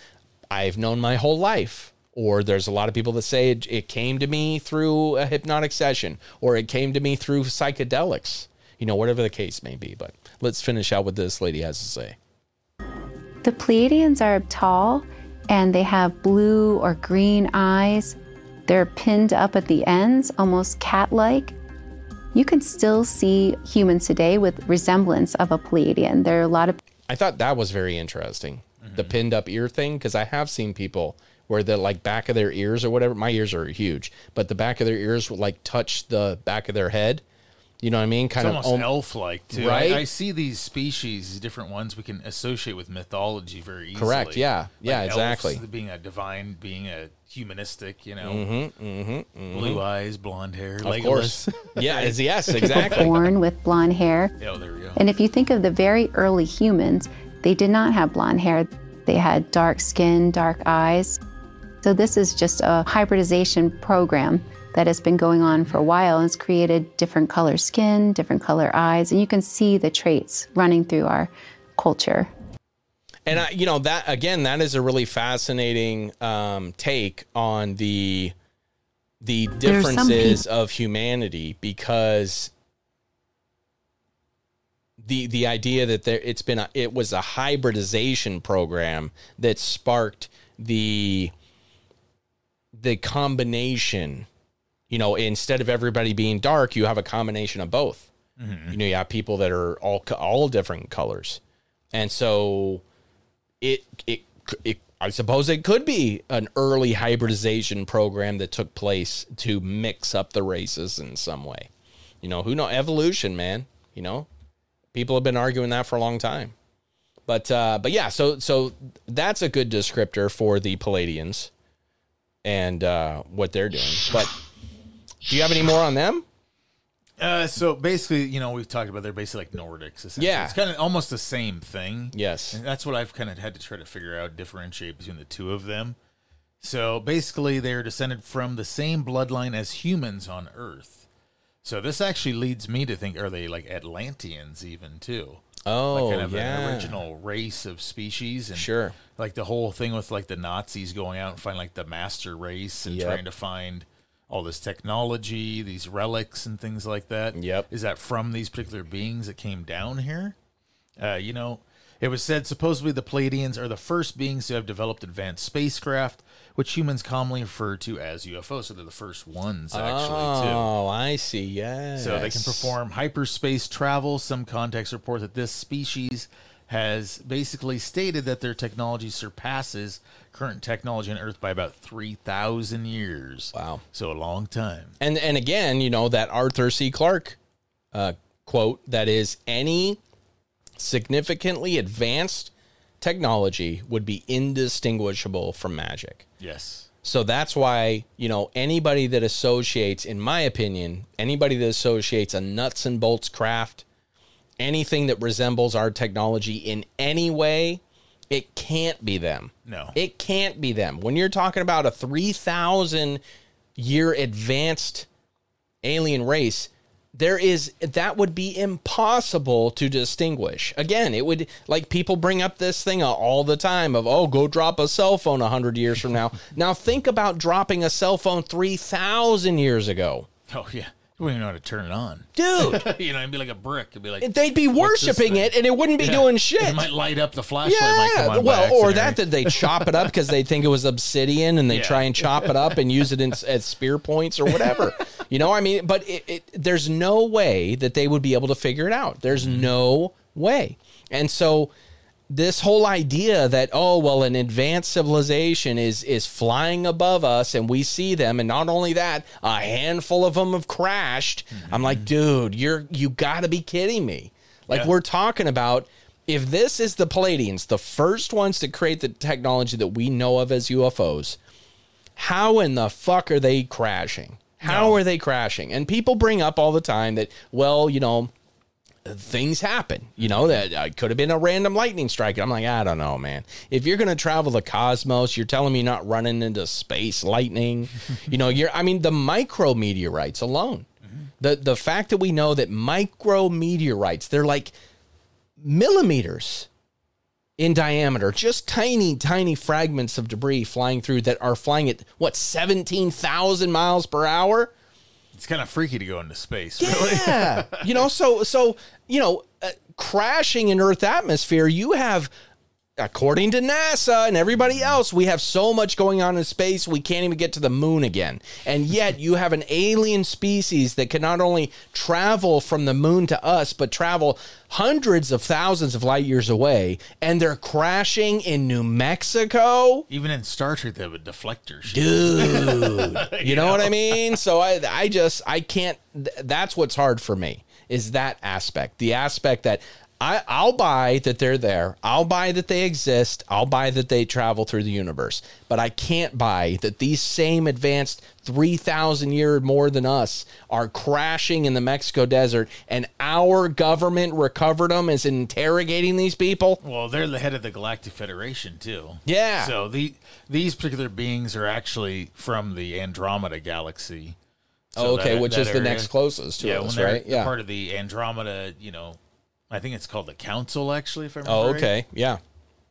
I've known my whole life. Or there's a lot of people that say it, it came to me through a hypnotic session, or it came to me through psychedelics, you know, whatever the case may be. But let's finish out what this lady has to say. The Pleiadians are tall and they have blue or green eyes. They're pinned up at the ends, almost cat like. You can still see humans today with resemblance of a Pleiadian. There are a lot of I thought that was very interesting. The mm-hmm. pinned up ear thing, because I have seen people where the like back of their ears or whatever. My ears are huge, but the back of their ears will like touch the back of their head, You know what I mean? Kind it's of almost om- elf-like too. right? I, I see these species, different ones, we can associate with mythology very easily. Correct, yeah. Yeah, elves exactly. being a divine, being a humanistic, you know, Mhm, mhm, mhm. blue eyes, blonde hair, Of Legolas. course. Yeah, it's- yes, exactly. Born with blonde hair. Yeah, there we go. And if you think of the very early humans, they did not have blonde hair. They had dark skin, dark eyes. So this is just a hybridization program that has been going on for a while and it's created different color skin, different color eyes, and you can see the traits running through our culture. And I, you know that again, that is a really fascinating um, take on the the differences of humanity because the the idea that there it's been a, it was a hybridization program that sparked the the combination you know instead of everybody being dark you have a combination of both Mhm. you know you have people that are all all different colors and so it it it I suppose it could be an early hybridization program that took place to mix up the races in some way. You know, who know evolution, man. You know, people have been arguing that for a long time. But uh, but yeah, so so that's a good descriptor for the Pleiadians and uh, what they're doing. But do you have any more on them? Uh, so basically, you know, we've talked about they're basically like Nordics. Essentially. Yeah. it's kind of almost the same thing. Yes. and that's what I've kind of had to try to figure out, differentiate between the two of them. So basically, they're descended from the same bloodline as humans on Earth. So this actually leads me to think: Are they like Atlanteans even too? Oh, like kind of yeah. an original race of species. And Sure. Like the whole thing with like the Nazis going out and finding like the master race and Yep. trying to find all this technology, these relics and things like that. Yep. Is that from these particular beings that came down here? Uh, you know, it was said supposedly the Pleiadians are the first beings to have developed advanced spacecraft, which humans commonly refer to as UFOs. So they're the first ones actually too. Oh, I see. Yes. So they can perform hyperspace travel. Some contactees report that this species has basically stated that their technology surpasses current technology on Earth by about 3,000 years. Wow. So a long time. And and again, you know that Arthur C. Clarke uh, quote that is any significantly advanced technology would be indistinguishable from magic. Yes. So that's why, you know, anybody that associates, in my opinion, anybody that associates a nuts and bolts craft, anything that resembles our technology in any way, it can't be them. No. It can't be them. When you're talking about a 3,000 year advanced alien race, there is that would be impossible to distinguish. Again, it would like people bring up this thing all the time of oh, go drop a cell phone 100 years from now. now think about dropping a cell phone 3,000 years ago. Oh, yeah. You wouldn't even know how to turn it on. Dude. you know, it'd be like a brick. It'd be like. They'd be "What's this worshiping thing?" it and it wouldn't be Yeah. doing shit. It might light up the flashlight. might come on by well, or accident. that that they chop it up because they think it was obsidian and they Yeah. try and chop it up and use it in, as spear points or whatever. you know, I mean, but it, it, there's no way that they would be able to figure it out. There's Mm-hmm. no way. And so this whole idea that oh well an advanced civilization is is flying above us and we see them and not only that a handful of them have crashed i'm like mm-hmm. dude you're you got to be kidding me like Yeah. we're talking about if this is the Pleiadians, the first ones to create the technology that we know of as UFOs, how in the fuck are they crashing? How No. are they crashing? And people bring up all the time that, well, you know, things happen. You know, that uh, could have been a random lightning strike. I'm like, I don't know, man. If you're going to travel the cosmos, you're telling me not running into space lightning. you know, you're, I mean, the micrometeorites alone. The, the fact that we know that micrometeorites, they're like millimeters in diameter, just tiny, tiny fragments of debris flying through that are flying at what, 17,000 miles per hour? It's kind of freaky to go into space. Really. You know, so, so, you know, uh, crashing in Earth atmosphere, you have, according to NASA and everybody else, we have so much going on in space, we can't even get to the moon again. And yet you have an alien species that can not only travel from the moon to us, but travel hundreds of thousands of light years away, and they're crashing in New Mexico. Even in Star Trek, they have a deflector. shield. Dude, you know what I mean? So I, I just, I can't. th- That's what's hard for me. is that aspect. The aspect that I, I'll buy that they're there. I'll buy that they exist. I'll buy that they travel through the universe. But I can't buy that these same advanced 3,000 year more than us are crashing in the Mexico desert and our government recovered them is interrogating these people. Well, they're the head of the Galactic Federation too. Yeah. So the these particular beings are actually from the Andromeda galaxy. Oh, okay, that- which that is the next closest to yeah, us, when right? Yeah. Part of the Andromeda, you know, I think it's called the Council, actually. If I remember. Oh, right. okay. Yeah.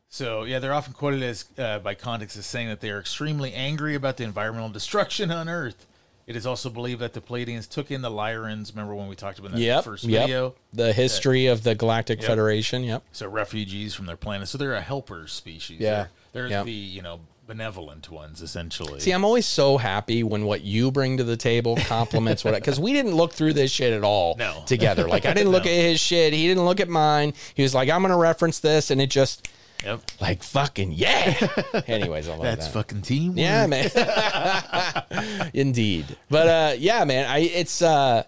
So yeah, they're often quoted as uh, by contactees as saying that they are extremely angry about the environmental destruction on Earth. It is also believed that the Pleiadians took in the Lyrans. Remember when we talked about that in Yep. the first yep. video? The history of the Galactic Yep. Federation. Yep. So refugees from their planet. So they're a helper species. Yeah. They're, they're the you know benevolent ones essentially. See, I'm always so happy when what you bring to the table complements what because we didn't look through this shit at all No. together. Like I didn't look No. at his shit. He didn't look at mine. He was like, I'm gonna reference this, and it just Yep. like fucking yeah. Anyways, I love That's that. fucking team. Yeah, man. Indeed. But uh yeah, man, I it's uh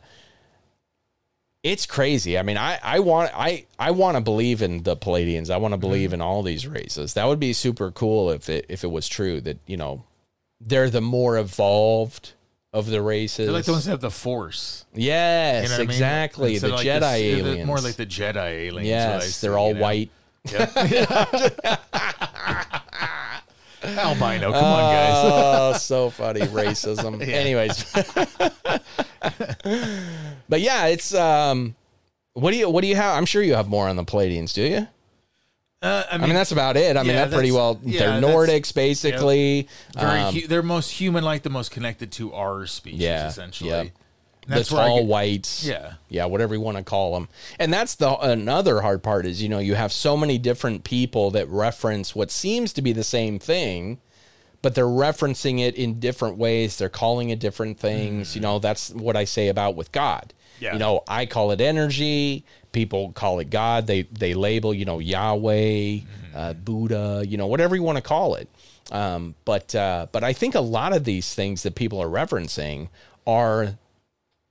it's crazy. I mean, I I want I I want to believe in the Pleiadians. I want to mm-hmm. believe in all these races. That would be super cool if it if it was true that, you know, they're the more evolved of the races. They're like the ones that have the Force. Yes, You know what I mean? exactly. The like Jedi the- they're the- aliens. More like the Jedi aliens. is what I Yes, see, they're all you know? white. Yep. Albino, come on, guys. Oh, so funny racism. Anyways, but yeah, it's um, what do you what do you have? I'm sure you have more on the Pleiadians, do you? Uh, I mean, that's about it. I mean, yeah, that pretty well. yeah, they're Nordics, basically. Very, Um, hu- they're most human-like, the most connected to our species, yeah, essentially. The that's I tall get- whites, Yeah. yeah, whatever you want to call them, and that's the another hard part is you know you have so many different people that reference what seems to be the same thing, but they're referencing it in different ways. They're calling it different things. You know, that's what I say about with God. Yeah. You know, I call it energy. People call it God. They they label you know Yahweh, uh, Buddha. You know, whatever you want to call it. Um, but uh, but I think a lot of these things that people are referencing are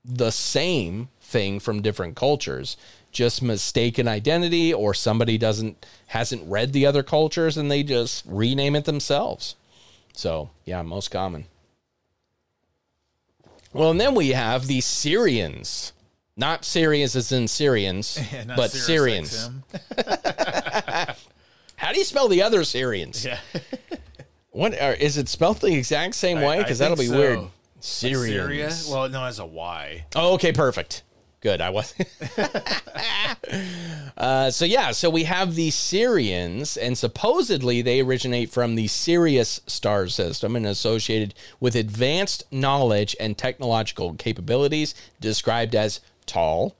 the same thing from different cultures just mistaken identity or somebody doesn't hasn't read the other cultures and they just rename it themselves so yeah most common well and then we have the syrians not syrians as in syrians Yeah, but syrians how do you spell the other syrians Yeah. what are, is it spelled the exact same I- way because that'll be so. weird Like syrians Syria? Well, no, as a Y. Oh, okay, perfect. Good. I was. uh, so yeah, so we have the Sirians, and supposedly they originate from the Sirius star system and associated with advanced knowledge and technological capabilities, described as tall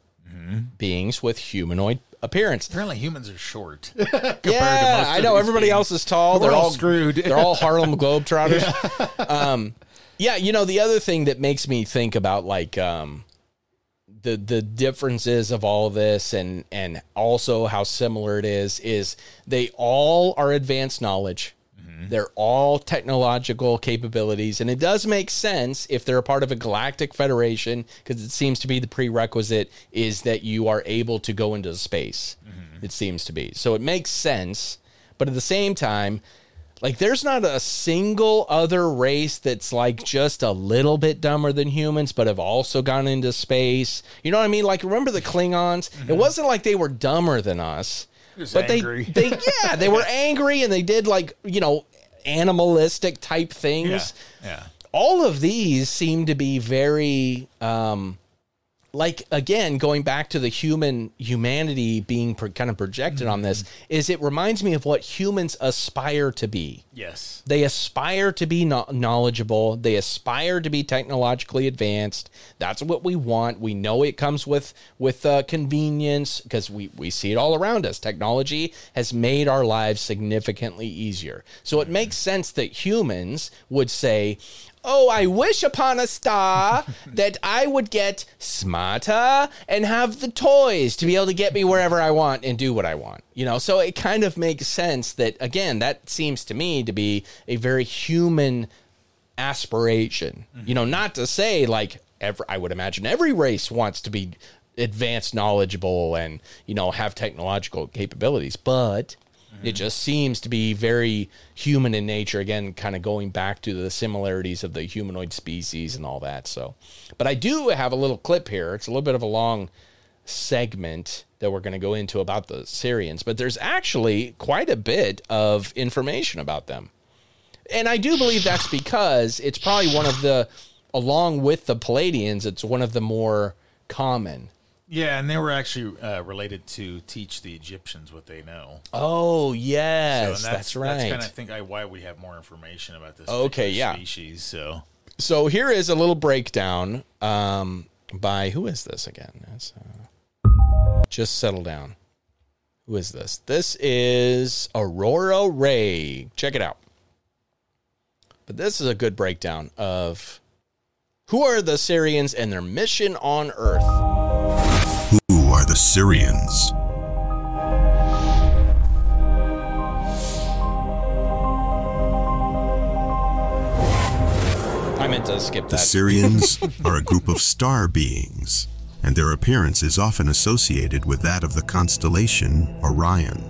beings with humanoid appearance. Apparently, humans are short. compared to Yeah, I know everybody beings. else is tall. We're they're all all screwed. They're all Harlem Globetrotters. um, yeah, you know the other thing that makes me think about like um, the the differences of all this and and also how similar it is is they all are advanced knowledge. Mm-hmm. They're all technological capabilities, and it does make sense if they're a part of a galactic federation because it seems to be the prerequisite is that you are able to go into space. Mm-hmm. It seems to be so it makes sense, but at the same time, like there's not a single other race that's like just a little bit dumber than humans, but have also gone into space. You know what I mean? Like remember the Klingons? It wasn't like they were dumber than us. Just but angry. they they yeah, they were angry and they did like, you know, animalistic type things. Yeah. Yeah. All of these seem to be very um like again going back to the human humanity being pro- kind of projected on this is it reminds me of what humans aspire to be. Yes. they aspire to be kno- knowledgeable. They aspire to be technologically advanced. That's what we want. We know it comes with with uh, convenience because we we see it all around us. Technology has made our lives significantly easier. So it makes sense that humans would say Oh, I wish upon a star that I would get smarter and have the toys to be able to get me wherever I want and do what I want. You know, so it kind of makes sense that, again, that seems to me to be a very human aspiration. You know, not to say like every, I would imagine every race wants to be advanced knowledgeable and you know have technological capabilities but it just seems to be very human in nature again kind of going back to the similarities of the humanoid species and all that so. But i do have a little clip here. It's a little bit of a long segment that we're going to go into about the sirians but there's actually quite a bit of information about them. And i do believe that's because it's probably one of the along with the pleiadians it's one of the more common Yeah, and they were actually uh, related to teach the Egyptians what they know. Oh So, yes, and that's, right. That's kind of think I why we have more information about this. Okay, yeah. Species. So so here is a little breakdown um, by who is this again? Uh, just settle down. Who is this? This is Aurora Ray. Check it out. But this is a good breakdown of who are the Sirians and their mission on Earth. The Sirians? I meant to skip that. The. Sirians are a group of star beings, and their appearance is often associated with that of the constellation Orion.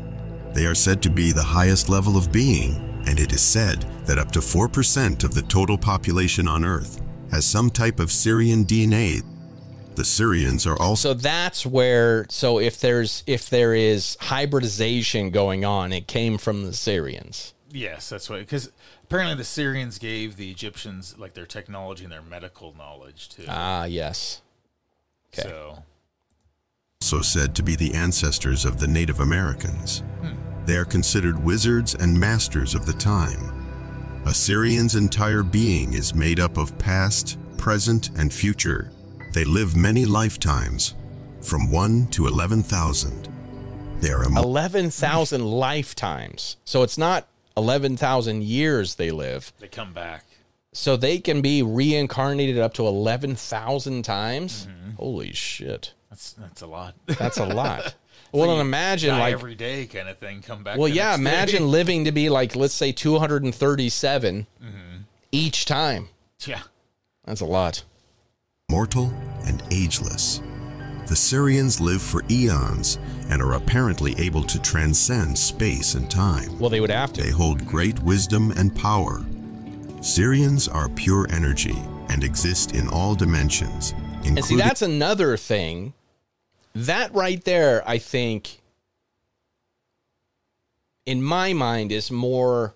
They are said to be the highest level of being, and it is said that up to 4% of the total population on Earth has some type of Sirian DNA. The Sirians are also So that's where so if there's if there is hybridization going on, it came from the Sirians. yes, that's why. Because apparently the Sirians gave the Egyptians like their technology and their medical knowledge too. Ah, yes. Okay. So also said to be the ancestors of the Native Americans. They are considered wizards and masters of the time. A Sirian's entire being is made up of past, present, and future. They live many lifetimes, from 1 to 11,000. They are a 11,000 lifetimes. So it's not 11,000 years they live. they come back. So they can be reincarnated up to 11,000 times. Mm-hmm. Holy shit. That's that's a lot. That's a lot. well, and imagine Die like every day kind of thing. Come back. Well, yeah, next day. imagine living to be like let's say 237 mm-hmm. each time. Yeah. That's a lot. Mortal and ageless. The Sirians live for eons and are apparently able to transcend space and time. Well, they would have to. They hold great wisdom and power. Sirians are pure energy and exist in all dimensions, And see, including that's another thing. That right there, I think, in my mind, is more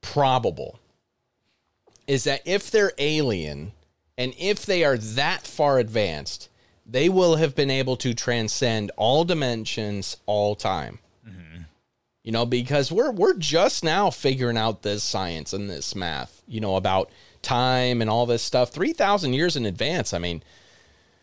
probable. Is that if they're alien and if they are that far advanced, they will have been able to transcend all dimensions all time. You know, because we're we're just now figuring out this science and this math, you know, about time and all this stuff 3000 years in advance. I mean,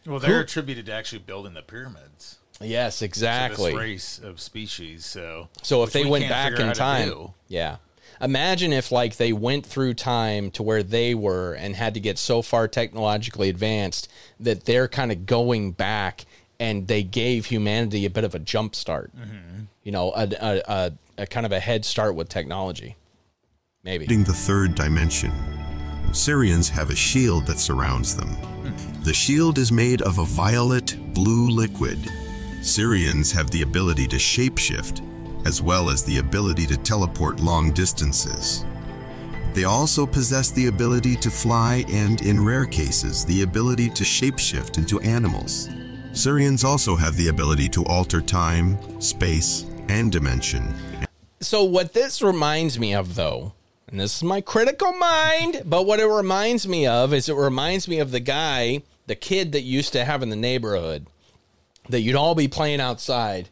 Well, they're Who- attributed to actually building the pyramids. yes, exactly. this race of species. So, So if they we went back in out how to time, yeah. Imagine if like they went through time to where they were and had to get so far technologically advanced that they're kind of going back and they gave humanity a bit of a jump start. Mm-hmm. You know, a, a, a, a kind of a head start with technology. Maybe. the third dimension. Sirians have a shield that surrounds them. Hmm. The shield is made of a violet blue liquid. Sirians have the ability to shapeshift, as well as the ability to teleport long distances. They also possess the ability to fly and, in rare cases, the ability to shapeshift into animals. Sirians also have the ability to alter time, space, and dimension. So what this reminds me of though, and this is my critical mind, but what it reminds me of is it reminds me of the guy, the kid that used to have in the neighborhood that you'd all be playing outside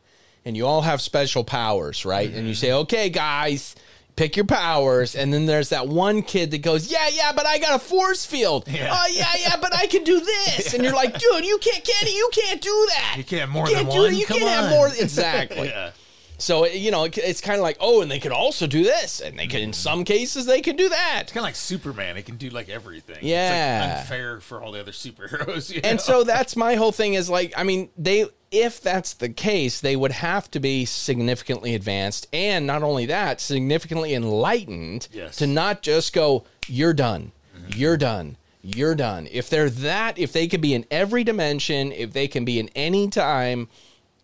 and you all have special powers, right? And you mm-hmm. say, "Okay, guys, pick your powers." And then there's that one kid that goes, "Yeah, yeah, but I got a force field." Oh, yeah, yeah, but I can do this. And you're like, "Dude, you can't Kenny, you can't do that. You can't have more can't than one. it. You Come can't have more exactly." yeah. So you know, it's kind of like, oh, and they could also do this, and they could, in mm-hmm. some cases, they could do that. It's kind of like Superman. He can do like everything. Yeah. It's like unfair for all the other superheroes. you And know? so that's my whole thing is like, I mean, they, if that's the case, they would have to be significantly advanced, and not only that, significantly enlightened Yes. to not just go, you're done, you're done, you're done. If they're that, if they could be in every dimension, if they can be in any time,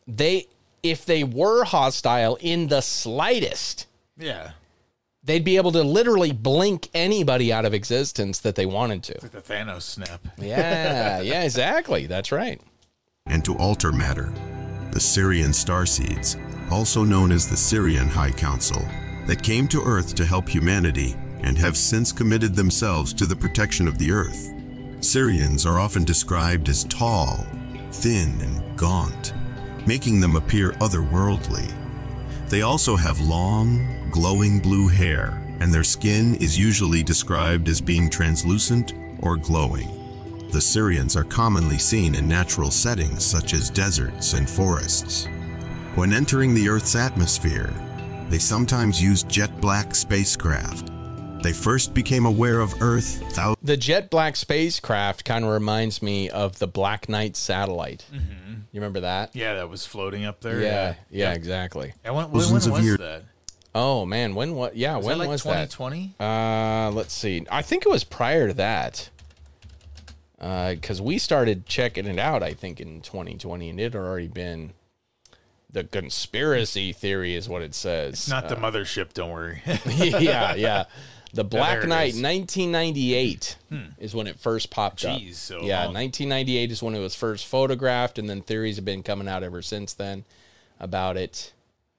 they if they were hostile in the slightest, Yeah. they'd be able to literally blink anybody out of existence that they wanted to. Like the Thanos snap. Yeah, yeah, exactly. That's right. And to alter matter. The Sirian starseeds, also known as the Sirian High Council, that came to Earth to help humanity and have since committed themselves to the protection of the Earth. Sirians are often described as tall, thin, and gaunt, making them appear otherworldly. They also have long, glowing blue hair, and their skin is usually described as being translucent or glowing. The Sirians are commonly seen in natural settings such as deserts and forests. When entering the Earth's atmosphere, they sometimes use jet black spacecraft. They first became aware of Earth thou- The Jet Black spacecraft kind of reminds me of the Black Knight satellite. Mm-hmm. You remember that? Yeah, that was floating up there. Yeah, yeah, exactly. And when, when, when was years- that? Oh man, when what? Yeah, Was when that like was that? 2020? Uh, let's see. I think it was prior to that. Uh, because we started checking it out, I think, in 2020, and it had already been. The conspiracy theory is what it says. It's not the uh, mothership, don't worry. yeah, yeah. The Black it Knight, is. 1998 hmm. is when it first popped up. Jeez, so yeah, long. 1998 is when it was first photographed, and then theories have been coming out ever since then about it.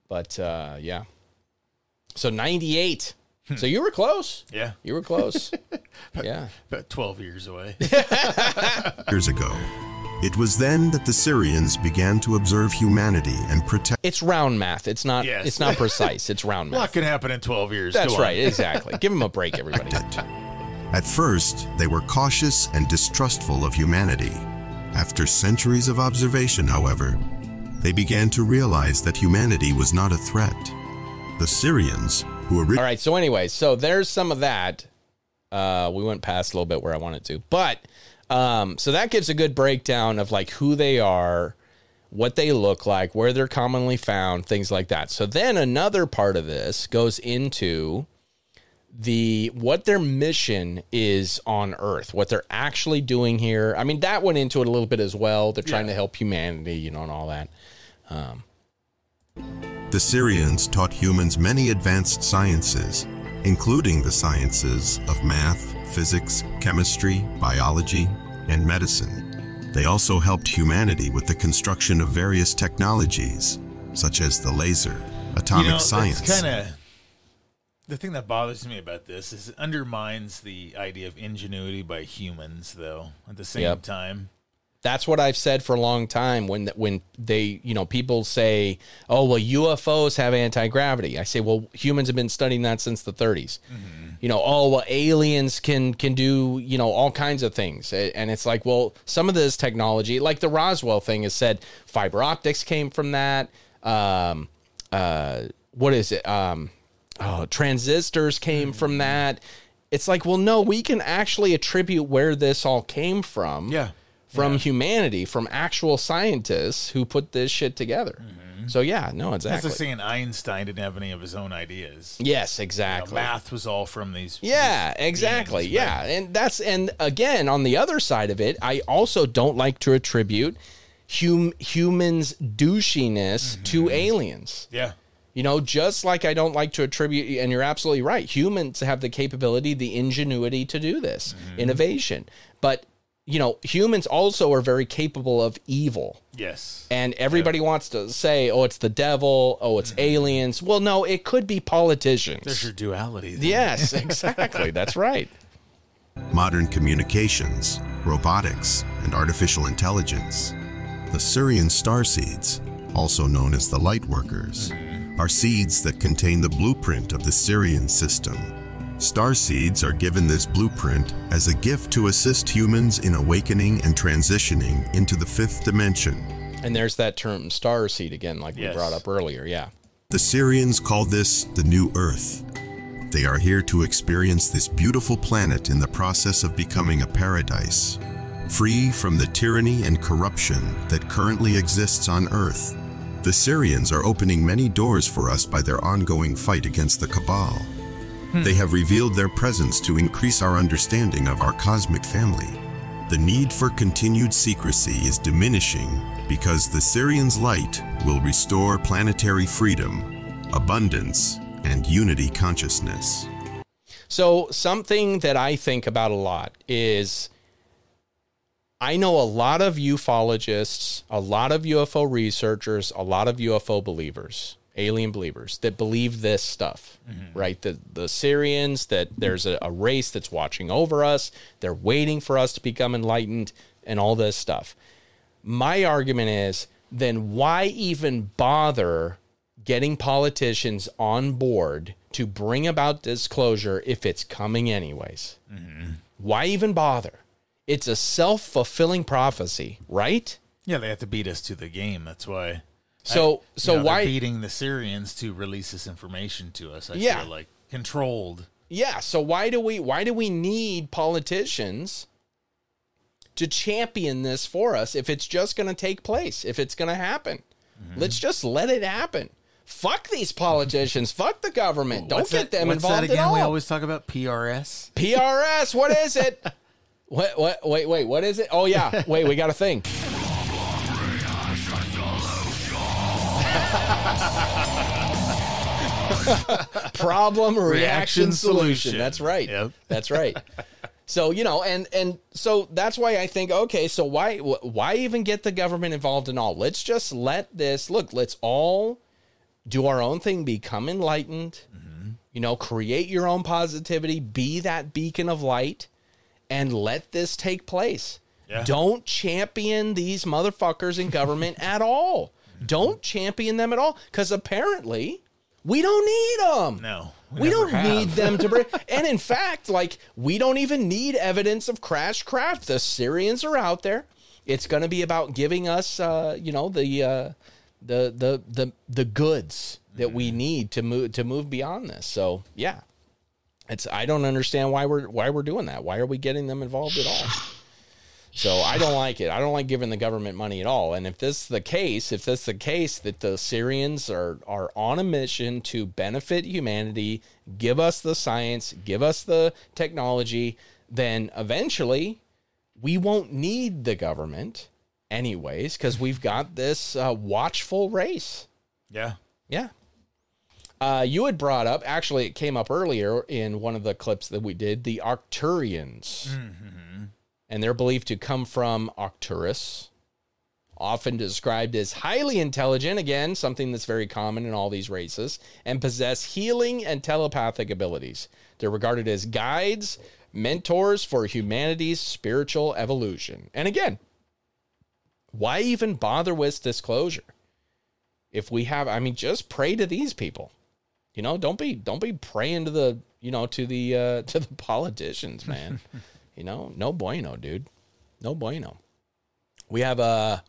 But uh, yeah, so 98. So you were close. Yeah. you were close. yeah. About 12 years away. years ago. It was then that the Sirians began to observe humanity and protect. It's round math. It's not. Yes. It's not precise. It's round A lot math. can happen in 12 years. That's right. Exactly. Give them a break, everybody. At first, they were cautious and distrustful of humanity. After centuries of observation, however, they began to realize that humanity was not a threat. The Sirians, who All originally right. So anyway, so there's some of that. Uh, we went past a little bit where I wanted to, but um, so that gives a good breakdown of like who they are, what they look like, where they're commonly found, things like that. So then another part of this goes into the what their mission is on Earth, what they're actually doing here. I mean, that went into it a little bit as well. They're trying to help humanity, you know, and all that. Um, The Sirians taught humans many advanced sciences, including the sciences of math, physics, chemistry, biology, and medicine. They also helped humanity with the construction of various technologies, such as the laser, atomic you know, science. Kind of the thing that bothers me about this is it undermines the idea of ingenuity by humans, though. At the same Yep. time, That's what I've said for a long time. When when they, you know, people say, "Oh, well, UFOs have anti gravity," I say, "Well, humans have been studying that since the 30s." You know, oh, well, aliens can can do you know all kinds of things, and it's like, well, some of this technology, like the Roswell thing, is said fiber optics came from that. Um, uh, what is it? Um, oh, transistors came from that. It's like, well, no, we can actually attribute where this all came from yeah, from humanity, from actual scientists who put this shit together. Mm-hmm. So yeah, no, That's exactly. like saying Einstein didn't have any of his own ideas. yes, You know, exactly. math was all from these. yeah, these exactly. beings, Yeah, and that's and again on the other side of it, I also don't like to attribute hum, humans douchiness mm-hmm. to aliens. Yeah. You know, just like I don't like to attribute, and you're absolutely right. Humans have the capability, the ingenuity to do this, mm-hmm. innovation. But, you know, humans also are very capable of evil. Yes. And everybody wants to say, oh, it's the devil, oh, it's mm-hmm. aliens. Well, no, it could be politicians. There's your duality. then. yes, exactly. That's right. modern communications, robotics, and artificial intelligence. The Sirian star seeds, also known as the light workers, are seeds that contain the blueprint of the Sirian system. Star seeds are given this blueprint as a gift to assist humans in awakening and transitioning into the fifth dimension. And there's that term star seed again, like Yes. we brought up earlier. Yeah. The Sirians call this the New Earth. They are here to experience this beautiful planet in the process of becoming a paradise, free from the tyranny and corruption that currently exists on Earth. The Sirians are opening many doors for us by their ongoing fight against the Cabal. Hmm. They have revealed their presence to increase our understanding of our cosmic family. The need for continued secrecy is diminishing because the Sirian's light will restore planetary freedom, abundance, and unity consciousness. So, something that I think about a lot is I know a lot of ufologists, a lot of UFO researchers, a lot of UFO believers, alien believers that believe this stuff, mm-hmm. right? The the Sirians that there's a, a race that's watching over us, they're waiting for us to become enlightened, and all this stuff. My argument is then why even bother getting politicians on board to bring about disclosure if it's coming anyways? Mm-hmm. Why even bother? It's a self fulfilling prophecy, right? Yeah, they have to beat us to the game. That's why. So- I- so you know, why- beating the Sirians to release this information to us? I Yeah. feel like controlled. Yeah, so why do we why do we need politicians to champion this for us if it's just going to take place, if it's going to happen? Mm-hmm. Let's just let it happen. Fuck these politicians. Fuck the government. Don't What's get that- them what's involved that again? at all. We always talk about PRS. PRS, what is it? what what wait, wait, what is it? Oh yeah. Wait, we got a thing. Problem reaction, Reaction solution. solution. That's right. Yep. That's right. So you know, and and so that's why I think okay, so why why even get the government involved in all? Let's just let this look. Let's all do our own thing, become enlightened. You know, create your own positivity, be that beacon of light, and let this take place. Yeah. Don't champion these motherfuckers in government at all. Don't champion them at all, because apparently we don't need them. No, We, never don't have. need them to bring. and in fact, like we don't even need evidence of crash craft. The Sirians are out there. It's going to be about giving us, uh, you know, the uh, the the the the goods that we need to move to move beyond this. So yeah, it's I don't understand why we're why we're doing that. Why are we getting them involved at all? So I don't like it. I don't like giving the government money at all. And if this is the case, if this is the case that the Sirians are are on a mission to benefit humanity, give us the science, give us the technology, then eventually we won't need the government anyways because we've got this uh, watchful race. Yeah. Yeah. Uh, you had brought up, actually, it came up earlier in one of the clips that we did, the Arcturians. And they're believed to come from Arcturus, often described as highly intelligent, again, something that's very common in all these races, and possess healing and telepathic abilities. They're regarded as guides, mentors for humanity's spiritual evolution. And again, why even bother with disclosure? if we have i mean just pray to these people you know don't be don't be praying to the you know to the uh to the politicians man you know no bueno dude. No bueno. We have a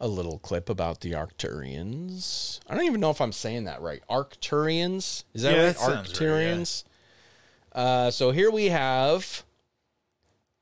a little clip about the arcturians. I don't even know if i'm saying that right. Arcturians? Is that Yeah, right? that sounds right, yeah. arcturians? Uh so here we have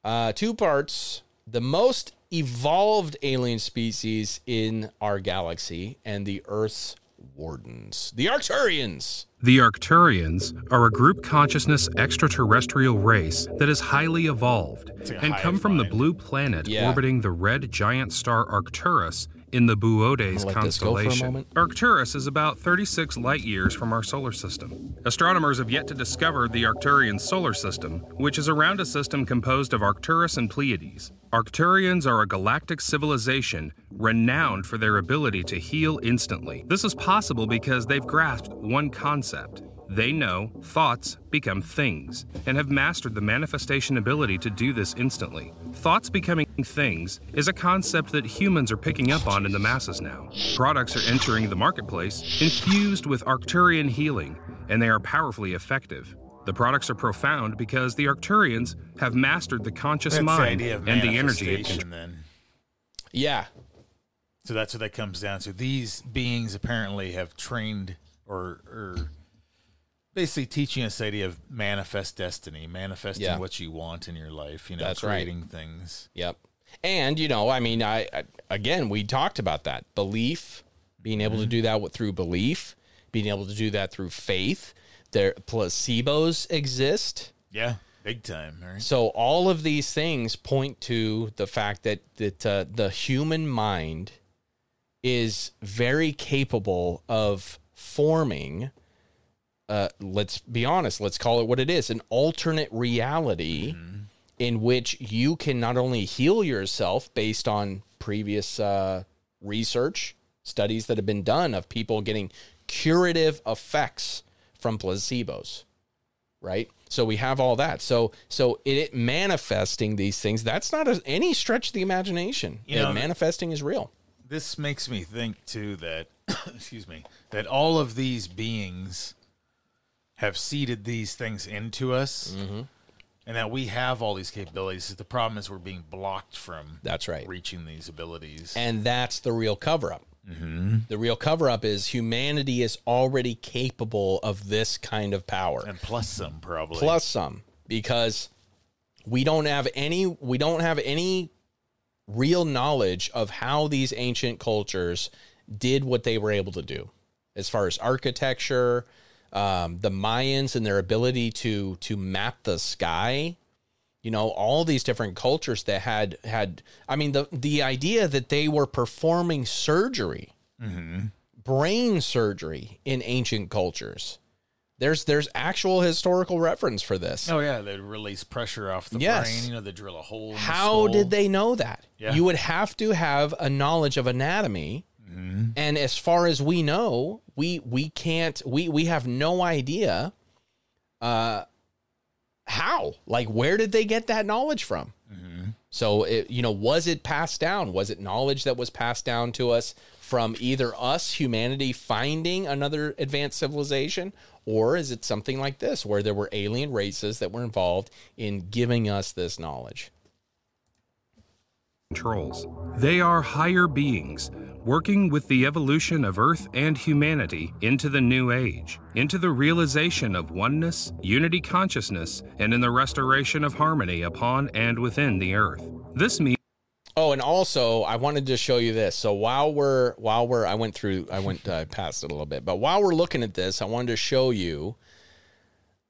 uh two parts. The most evolved alien species in our galaxy and the Earth's wardens, the Arcturians. The Arcturians are a group consciousness extraterrestrial race that is highly evolved like and come from the blue planet Yeah. orbiting the red giant star Arcturus in the Boötes I'm gonna let this go for a constellation. Arcturus is about 36 light years from our solar system. Astronomers have yet to discover the Arcturian solar system, which is around a system composed of Arcturus and Pleiades. Arcturians are a galactic civilization renowned for their ability to heal instantly. This is possible because they've grasped one concept. They know thoughts become things and have mastered the manifestation ability to do this instantly. Thoughts becoming things is a concept that humans are picking up on in the masses now. Products are entering the marketplace infused with Arcturian healing, and they are powerfully effective. The products are profound because the Arcturians have mastered the conscious That's mind idea of and the energy of manifestation then. Yeah, So that's what that comes down to. These beings apparently have trained or or basically teaching us the idea of manifest destiny, manifesting Yeah. what you want in your life, you know, That's right. creating things. Yep. And you know, I mean, I, I again, we talked about that belief, being able to mm-hmm. do that through belief, being able to do that through faith. There placebos exist. Yeah, big time. Right? So all of these things point to the fact that that uh, the human mind is very capable of forming. Uh, let's be honest. Let's call it what it is: an alternate reality in which you can not only heal yourself based on previous uh, research studies that have been done of people getting curative effects from placebos right? So we have all that. So so it, manifesting these things that's not a, any stretch of the imagination. You know, manifesting is real. This makes me think too that excuse me that all of these beings have seeded these things into us, Mm-hmm. and that we have all these capabilities. The problem is we're being blocked from that's right. reaching these abilities. and that's the real cover up Mhm. the real cover up is humanity is already capable of this kind of power. And plus some probably. Plus some because we don't have any we don't have any real knowledge of how these ancient cultures did what they were able to do. As far as architecture um, the mayans and their ability to to map the sky you know all these different cultures that had had i mean the the idea that they were performing surgery Mhm. brain surgery in ancient cultures there's there's actual historical reference for this Oh yeah, they release pressure off the Yes. brain. You know, they drill a hole. In how did they know that Yeah. you would have to have a knowledge of anatomy Mm-hmm. and as far as we know we we can't we we have no idea uh how? Like where did they get that knowledge from? Mm-hmm. so it you know was it passed down? Was it knowledge that was passed down to us from either us humanity finding another advanced civilization or is it something like this where there were alien races that were involved in giving us this knowledge controls. They are higher beings, working with the evolution of Earth and humanity into the new age, into the realization of oneness, unity consciousness, and in the restoration of harmony upon and within the Earth. This means Oh, and also I wanted to show you this. So while we're while we're I went through I went uh, past it a little bit, but while we're looking at this, I wanted to show you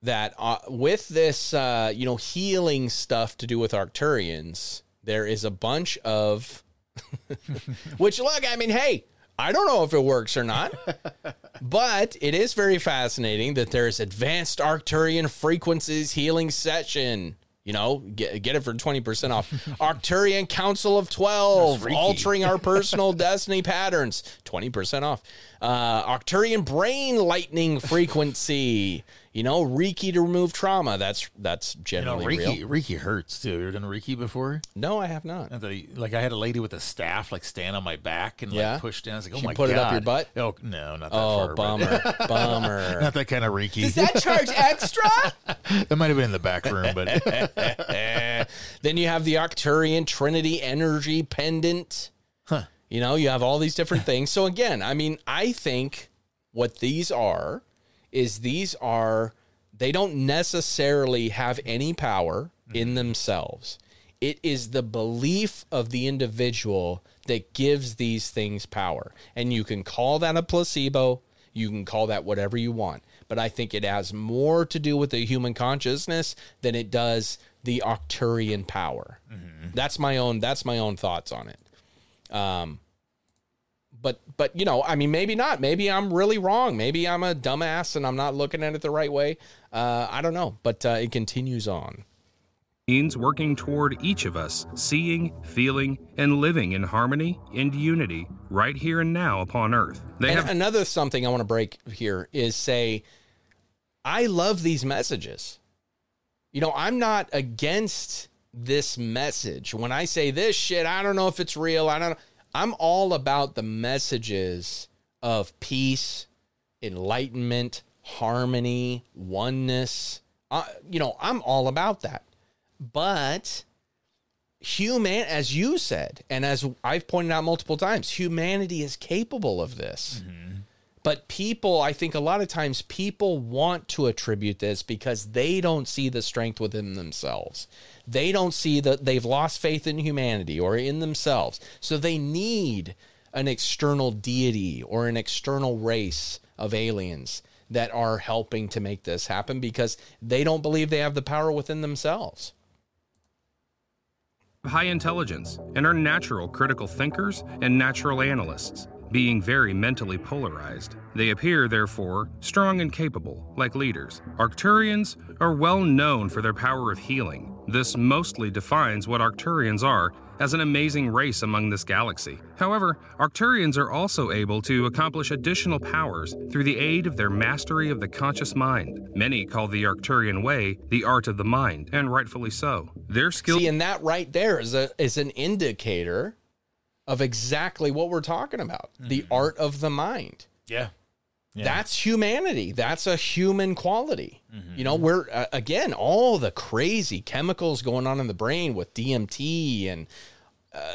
that uh, with this uh, you know healing stuff to do with Arcturians, there is a bunch of which look, I mean, hey, I don't know if it works or not, but it is very fascinating that there's advanced Arcturian frequencies healing session. You know, get, get it for 20% off. Arcturian Council of 12, altering our personal destiny patterns, 20% off. Uh, Arcturian brain lightning frequency. You know, Reiki to remove trauma. That's that's You know, generally Reiki, real. Reiki hurts too. You ever done Reiki before? No, I have not. And they- like I had a lady with a staff like stand on my back and Yeah? like push down. I was like, oh She my put god, it up your butt? Oh no, not that Oh, far. bummer, bummer. not that kind of Reiki. Does that charge extra? that might have been in the back room, but then you have the Arcturian Trinity Energy Pendant. Huh. You know, you have all these different things. So again, I mean, I think what these are is these are they don't necessarily have any power in themselves. It is the belief of the individual that gives these things power. And you can call that a placebo, you can call that whatever you want. But I think it has more to do with the human consciousness than it does the Octurian power. That's my own that's my own thoughts on it. Um but but you know, I mean maybe not. Maybe I'm really wrong. Maybe I'm a dumbass and I'm not looking at it the right way. Uh I don't know, but uh, it continues on. means working toward each of us seeing, feeling, and living in harmony and unity right here and now upon Earth. They and have another something I want to break here is say, I love these messages. You know, I'm not against this message. When I say this shit, I don't know if it's real. I don't know. I'm all about the messages of peace, enlightenment, harmony, oneness. Uh, you know, I'm all about that. But human as you said and as I've pointed out multiple times, humanity is capable of this. But people, I think a lot of times people want to attribute this because they don't see the strength within themselves. They don't see that they've lost faith in humanity or in themselves. So they need an external deity or an external race of aliens that are helping to make this happen because they don't believe they have the power within themselves. high intelligence and are natural critical thinkers and natural analysts, being very mentally polarized. They appear, therefore, strong and capable, like leaders. Arcturians are well known for their power of healing. This mostly defines what Arcturians are as an amazing race among this galaxy. However, Arcturians are also able to accomplish additional powers through the aid of their mastery of the conscious mind. Many call the Arcturian way the art of the mind, and rightfully so. Their skill See, and that right there is a is an indicator of exactly what we're talking about. The art of the mind. Yeah. That's humanity. That's a human quality. Mm-hmm. You know, we're uh, again all the crazy chemicals going on in the brain with DMT and uh,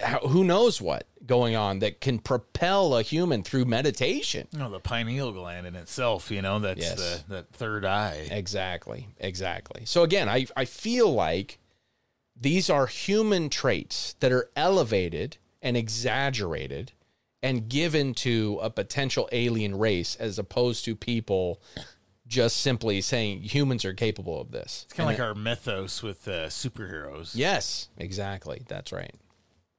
how, who knows what going on that can propel a human through meditation. No, the pineal gland in itself, you know, that's Yes. the that third eye. Exactly. Exactly. So again, I I feel like these are human traits that are elevated and exaggerated and given to a potential alien race as opposed to people just simply saying humans are capable of this. It's kind of And like our mythos with uh, superheroes. Yes, exactly. That's right.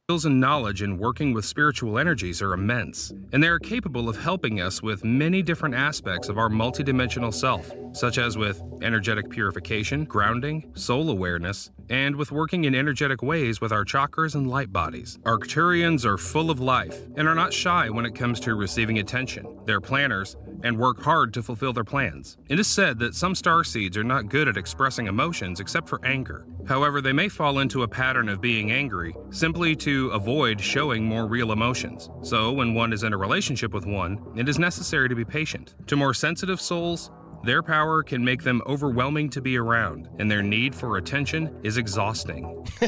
skills and knowledge in working with spiritual energies are immense, and they are capable of helping us with many different aspects of our multidimensional self, such as with energetic purification, grounding, soul awareness, and with working in energetic ways with our chakras and light bodies. Arcturians are full of life and are not shy when it comes to receiving attention. They're planners and work hard to fulfill their plans. It is said that some star seeds are not good at expressing emotions except for anger. However, they may fall into a pattern of being angry simply to avoid showing more real emotions. So, when one is in a relationship with one, it is necessary to be patient. To more sensitive souls, their power can make them overwhelming to be around, and their need for attention is exhausting.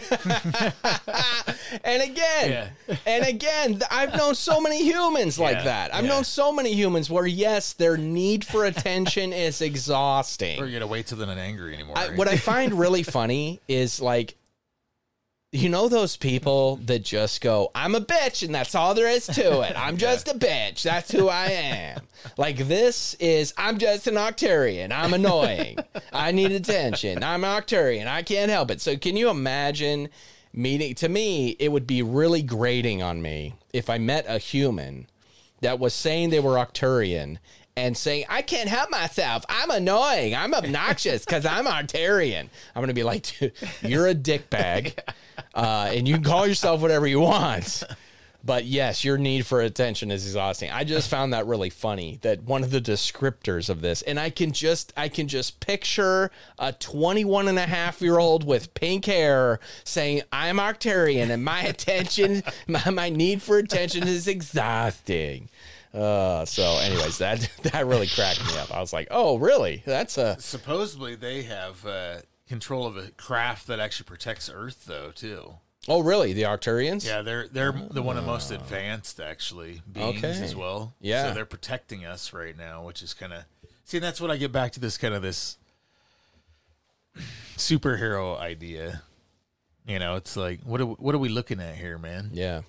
And again, and again, I've known so many humans like Yeah, that. I've yeah. known so many humans where yes, their need for attention is exhausting. Or you gotta wait till they're not angry anymore. I, right? what I find really funny is like, you know, those people that just go, I'm a bitch, and that's all there is to it. I'm just a bitch. That's who I am. Like, this is, I'm just an Octarian. I'm annoying. I need attention. I'm an Octarian. I can't help it. So, can you imagine meeting? To me, it would be really grating on me if I met a human that was saying they were Octarian and saying, I can't help myself. I'm annoying. I'm obnoxious because I'm Artarian. I'm going to be like, dude, you're a dickbag. Uh, and you can call yourself whatever you want. But yes, your need for attention is exhausting. I just found that really funny that one of the descriptors of this, and I can just, I can just picture a 21 and a half year old with pink hair saying, I'm Arcturian and my attention, my, my need for attention is exhausting. Uh, so anyways, that, that really cracked me up. I was like, oh, really? That's a, Supposedly they have uh, control of a craft that actually protects Earth, though, too. oh, really? The Arcturians? Yeah, they're they're oh. the one of the most advanced actually beings Okay. as well. Yeah. so they're protecting us right now, which is kind of see. That's what I get back to this kind of this superhero idea. You know, it's like what are what are we looking at here, man? Yeah.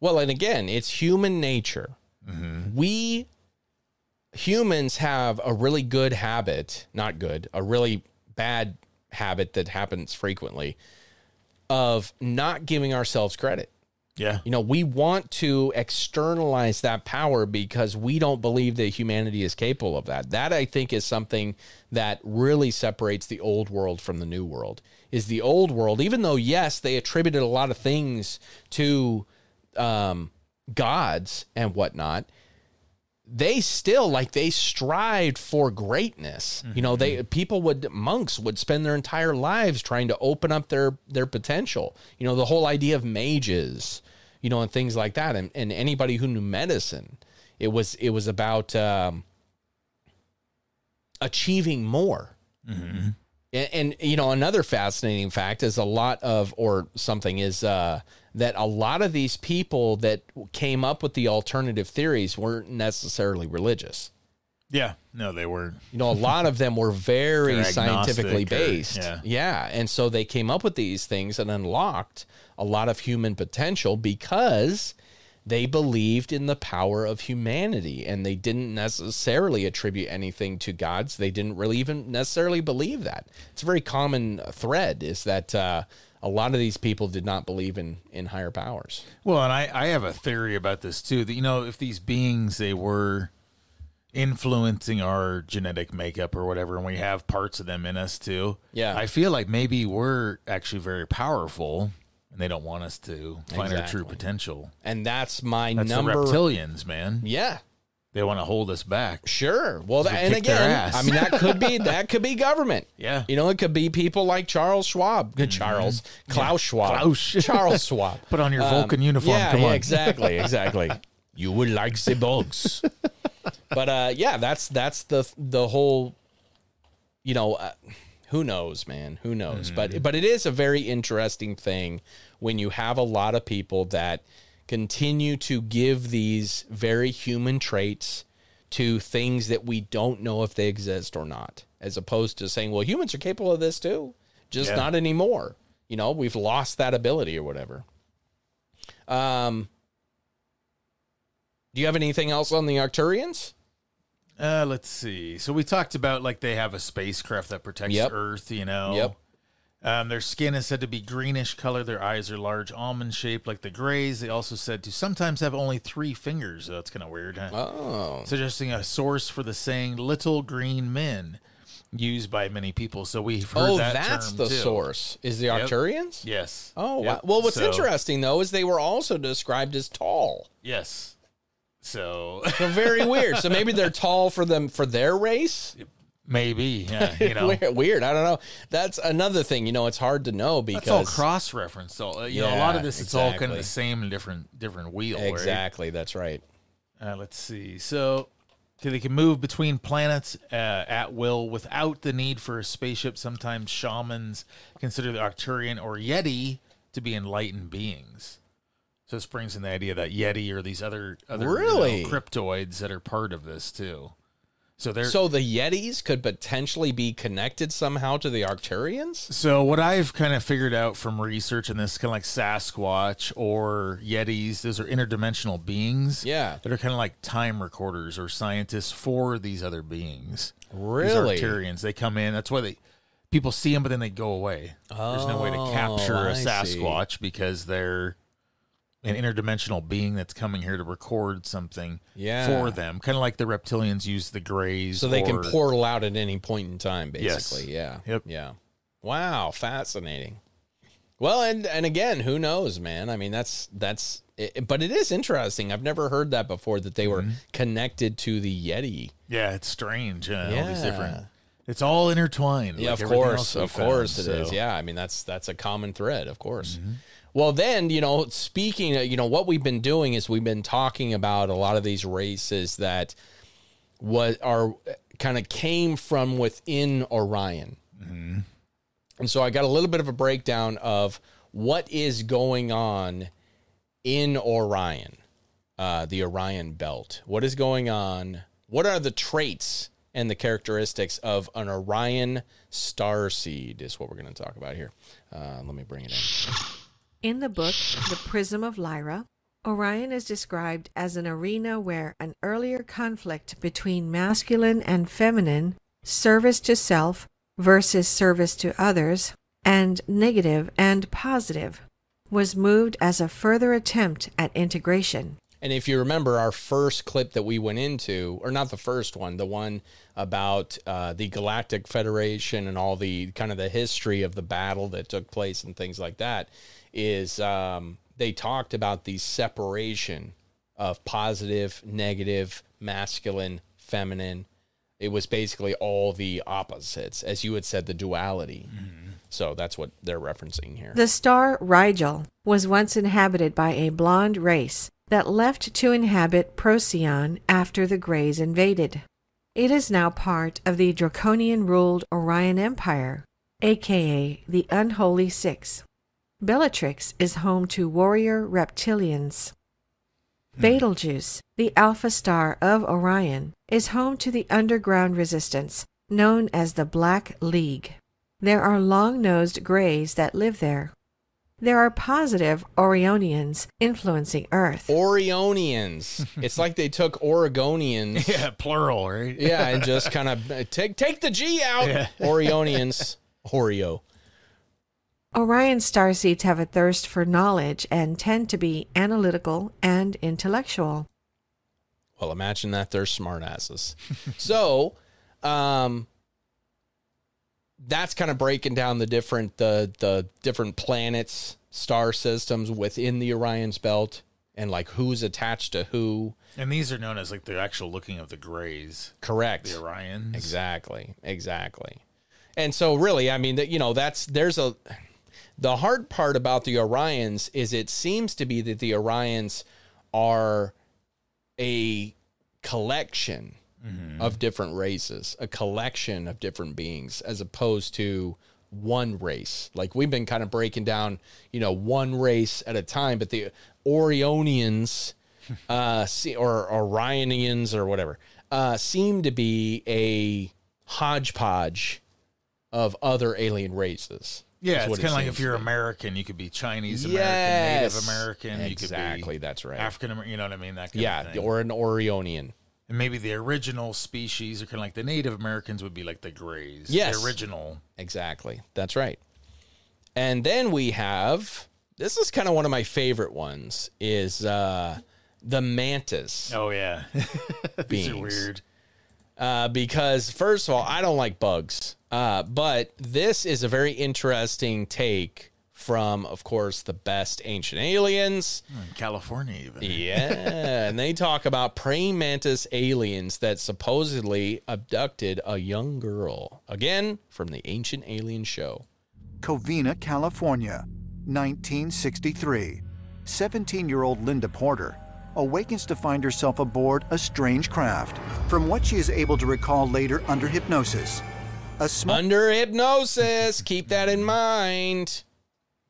Well, and again, it's human nature. Mm-hmm. We humans have a really good habit, not good, a really bad habit that happens frequently of not giving ourselves credit. Yeah, You know, we want to externalize that power because we don't believe that humanity is capable of that. That I think is something that really separates the old world from the new world. Is the old world, even though yes, they attributed a lot of things to um, gods and whatnot, they still like they strived for greatness. You know, they people would monks would spend their entire lives trying to open up their their potential. You know, the whole idea of mages, you know, and things like that. And and anybody who knew medicine, it was it was about um, achieving more. And, and you know another fascinating fact is a lot of or something is uh, that a lot of these people that came up with the alternative theories weren't necessarily religious. yeah. No, they weren't. You know, a lot of them were very scientifically agnostic or- based. yeah. yeah. And so they came up with these things and unlocked a lot of human potential because they believed in the power of humanity and they didn't necessarily attribute anything to gods. They didn't really even necessarily believe that. It's a very common thread is that uh, a lot of these people did not believe in, in higher powers. Well, and I, I have a theory about this too. That you know, if these beings they were influencing our genetic makeup or whatever, and we have parts of them in us too. Yeah. I feel like maybe we're actually very powerful, and they don't want us to find our true potential. And that's my That's number. reptilians, man. Yeah. They want to hold us back. Sure. Well, that, and again. I mean that could be that could be government. Yeah. You know, it could be people like Charles Schwab, Good Charles Klaus Schwab, Mm-hmm. Klaus. Charles Schwab. Put on your Vulcan uniform, Yeah, come yeah, on. exactly, exactly. you would like the bugs. but uh, yeah, that's that's the the whole. You know, uh, who knows, man? Who knows? Mm-hmm. But but it is a very interesting thing when you have a lot of people that continue to give these very human traits to things that we don't know if they exist or not, as opposed to saying, well, humans are capable of this too, just Yeah. not anymore. You know, we've lost that ability or whatever. Um, do you have anything else on the Arcturians? Uh, let's see. So we talked about like they have a spacecraft that protects Yep. Earth. You know. Yep. Um, their skin is said to be greenish color. Their eyes are large, almond shaped, like the Greys. They also said to sometimes have only three fingers. So that's kind of weird, huh? Oh. Suggesting a source for the saying "little green men," used by many people. So we've heard Oh, that that's the too. source. Is the Yep. Arcturians? Yes. Oh, Yep. wow. well, what's So- interesting though is they were also described as tall. Yes. So So very weird. So maybe they're tall for them for their race. Maybe, yeah, you know. weird, weird. I don't know. That's another thing. You know, it's hard to know because That's all cross reference. So uh, you know, a lot of this it's all kind of the same and different different wheel. right? Exactly. That's right. Uh, let's see. So okay, they can move between planets uh, at will without the need for a spaceship. Sometimes shamans consider the Arcturian or Yeti to be enlightened beings. So this brings in the idea that Yeti or these other other you know, Really? cryptoids that are part of this too. So they're So the Yetis could potentially be connected somehow to the Arcturians. So what I've kind of figured out from research in this, kind of like Sasquatch or Yetis, those are interdimensional beings. Yeah. that are kind of like time recorders or scientists for these other beings. Really? these Arcturians. They come in. That's why they people see them, but then they go away. There's no way to oh, capture Oh, a I see. Sasquatch because they're an interdimensional being that's coming here to record something Yeah. for them. Kind of like the reptilians use the grays, So they can portal out at any point in time, Yes. basically. Yeah. Yep. Yeah. Wow, fascinating. Well, and and again, who knows, man? I mean, that's that's. It, but it is interesting. I've never heard that before. That they were Mm-hmm. connected to the Yeti. Yeah, it's strange. Uh, All these Yeah. different. It's all intertwined. Yeah, like of course, of found, course it is. so- Mm-hmm. Yeah, I mean that's that's a common thread, of course. Well, then you know, speaking, of, you know, what we've been doing is we've been talking about a lot of these races that what are kind of came from within Orion, Mm-hmm. and so I got a little bit of a breakdown of what is going on in Orion, uh, the Orion Belt. What is going on? What are the traits and the characteristics of an Orion star seed? Is what we're going to talk about here. Uh, let me bring it in. In the book, The Prism of Lyra, Orion is described as an arena where an earlier conflict between masculine and feminine, service to self versus service to others, and negative and positive, was moved as a further attempt at integration. And if you remember our first clip that we went into, or not the first one, the one about uh, the Galactic Federation and all the kind of the history of the battle that took place and things like that, is um, they talked about the separation of positive, negative, masculine, feminine. It was basically all the opposites, as you had said, the duality. So that's what they're referencing here. The star Rigel was once inhabited by a blonde race that left to inhabit Procyon after the Greys invaded. It is now part of the Draconian ruled Orion Empire, aka the Unholy Six. Bellatrix is home to warrior reptilians. Hmm. Betelgeuse, the alpha star of Orion, is home to the underground resistance known as the Black League. There are long nosed greys that live there. There are positive Orionians influencing Earth. Orionians. it's like they took Oregonians. Yeah, plural, right? yeah, and just kind of take take the G out. Yeah. Orionians. Oreo. Orion starseeds have a thirst for knowledge and tend to be analytical and intellectual. Well, imagine that they're smartasses. so, um, that's kind of breaking down the different the the different planets, star systems within the Orion's belt, and like who's attached to who. And these are known as like the actual looking of the grays. Correct. The Orions. Exactly. Exactly. And so, really, I mean, that you know, that's there's a the hard part about the Orions is it seems to be that the Orions are a collection of different races, a collection of different beings, as opposed to one race. Like we've been kind of breaking down, you know, one race at a time, but the Orionians, uh, or Orionians or whatever, uh, seem to be a hodgepodge of other alien races. Yeah, it's kind of like if you're. American, you could be Chinese American, Yes. Native American. You Exactly, could be that's right. African American. You know what I mean? That kind Yeah, of thing. or an Orionian. and maybe the original species are kind of like the Native Americans would be like the Greys. Yes. the original. Exactly. That's right. And then we have this is kind of one of my favorite ones is uh the mantis Oh yeah, these are weird. Uh, because first of all, I don't like bugs. Uh, but this is a very interesting take from, of course, the best ancient aliens. In California, even. Yeah, and they talk about praying mantis aliens that supposedly abducted a young girl. Again, from the Ancient Alien Show. Covina, California, 1963. 17 year old Linda Porter awakens to find herself aboard a strange craft. From what she is able to recall later under hypnosis, a small Under hypnosis, keep that in mind.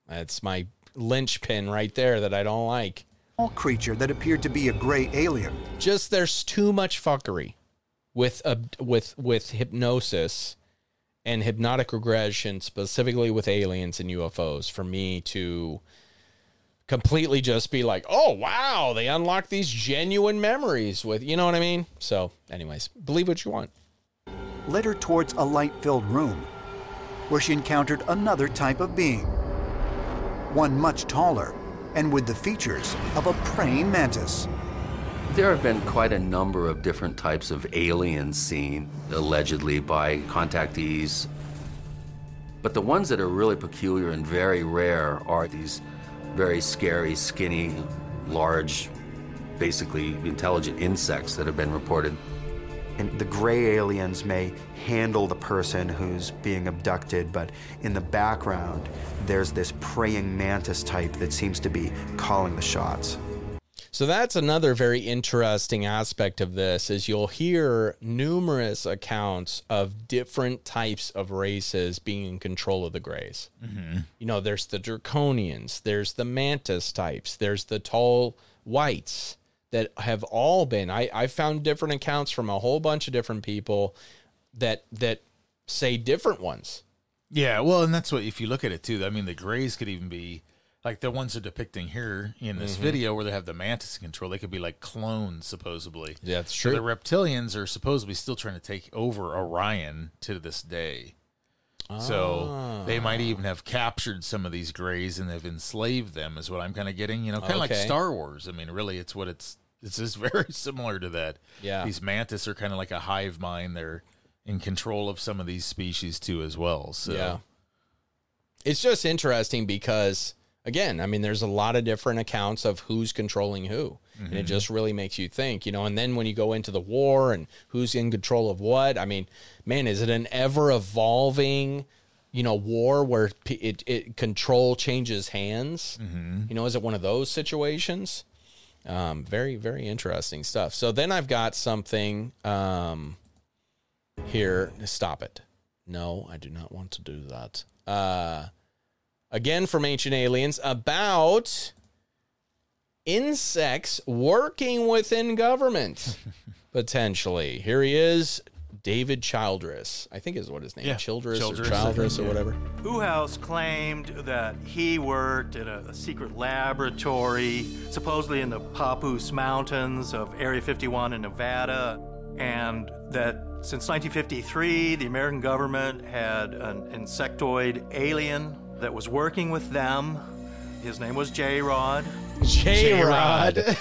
That's my linchpin right there that I don't like. creature that appeared to be a gray alien. Just there's too much fuckery with uh, with with hypnosis and hypnotic regression, specifically with aliens and UFOs, for me to completely just be like, oh wow, they unlock these genuine memories with, you know what I mean? So, anyways, believe what you want. led her towards a light filled room where she encountered another type of being. One much taller and with the features of a praying mantis. There have been quite a number of different types of aliens seen, allegedly by contactees. But the ones that are really peculiar and very rare are these very scary, skinny, large, basically intelligent insects that have been reported. And the gray aliens may handle the person who's being abducted, but in the background, there's this praying mantis type that seems to be calling the shots. So that's another very interesting aspect of this is you'll hear numerous accounts of different types of races being in control of the grays. Mhm. You know, there's the draconians, there's the mantis types, there's the tall whites that have all been I, I found different accounts from a whole bunch of different people that that say different ones. Yeah, well, and that's what if you look at it too. I mean, the Greys could even be like the ones they're depicting here in this Mhm. video, where they have the mantis in control. They could be like clones, supposedly. Yeah, that's So true. the reptilians are supposedly still trying to take over Orion to this day. So they might Ah. even have captured some of these Greys and have enslaved them. Is what I'm kind of getting. You know, kind of like Star Wars. I mean, really, it's what it's. It's just very similar to that. Yeah. These mantis are kind of like a hive mind. They're in control of some of these species too, as well. So Yeah. It's just interesting because again, I mean there's a lot of different accounts of who's controlling who. And it Mhm. just really makes you think, you know, and then when you go into the war and who's in control of what, I mean, man, is it an ever evolving, you know, war where it, it control changes hands? Mhm. You know, is it one of those situations? Um, very, very interesting stuff. So then I've got something um, here. Stop it. No, I do not want to do that. Uh, again, from Ancient Aliens about insects working within government, potentially. Here he is, David Childress, I think is what his name, Yeah, Childress, Childress, or I Childress think, or yeah. whatever. Uhouse claimed that he worked in a, a secret laboratory, supposedly in the Papoose Mountains of Area 51 in Nevada, and that since 1953, the American government had an insectoid alien that was working with them. His name was J Rod. J Rod.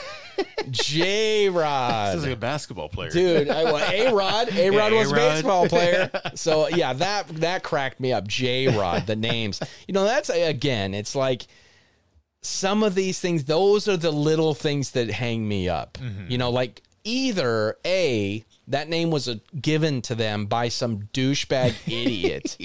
J Rod. Sounds like a basketball player. Dude, I, well, A Rod, A Rod Yeah, was a A-Rod. baseball player. So yeah, that that cracked me up. J Rod, the names. You know, that's again, it's like some of these things. Those are the little things that hang me up. Mm-hmm. You know, like either a that name was a, given to them by some douchebag idiot.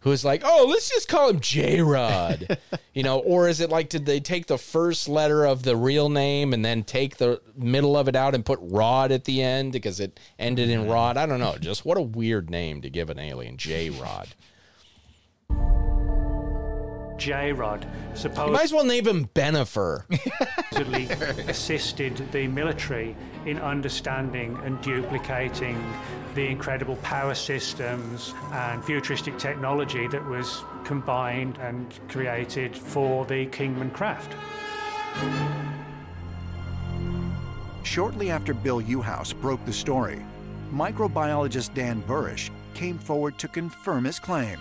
Who's like, oh, let's just call him J Rod, you know? Or is it like, did they take the first letter of the real name and then take the middle of it out and put Rod at the end because it ended in Rod? I don't know. Just what a weird name to give an alien, J Rod. J Rod You might as well name him Benifer. assisted the military in understanding and duplicating the incredible power systems and futuristic technology that was combined and created for the Kingman craft. Shortly after Bill Uhouse broke the story, microbiologist Dan Burisch came forward to confirm his claim.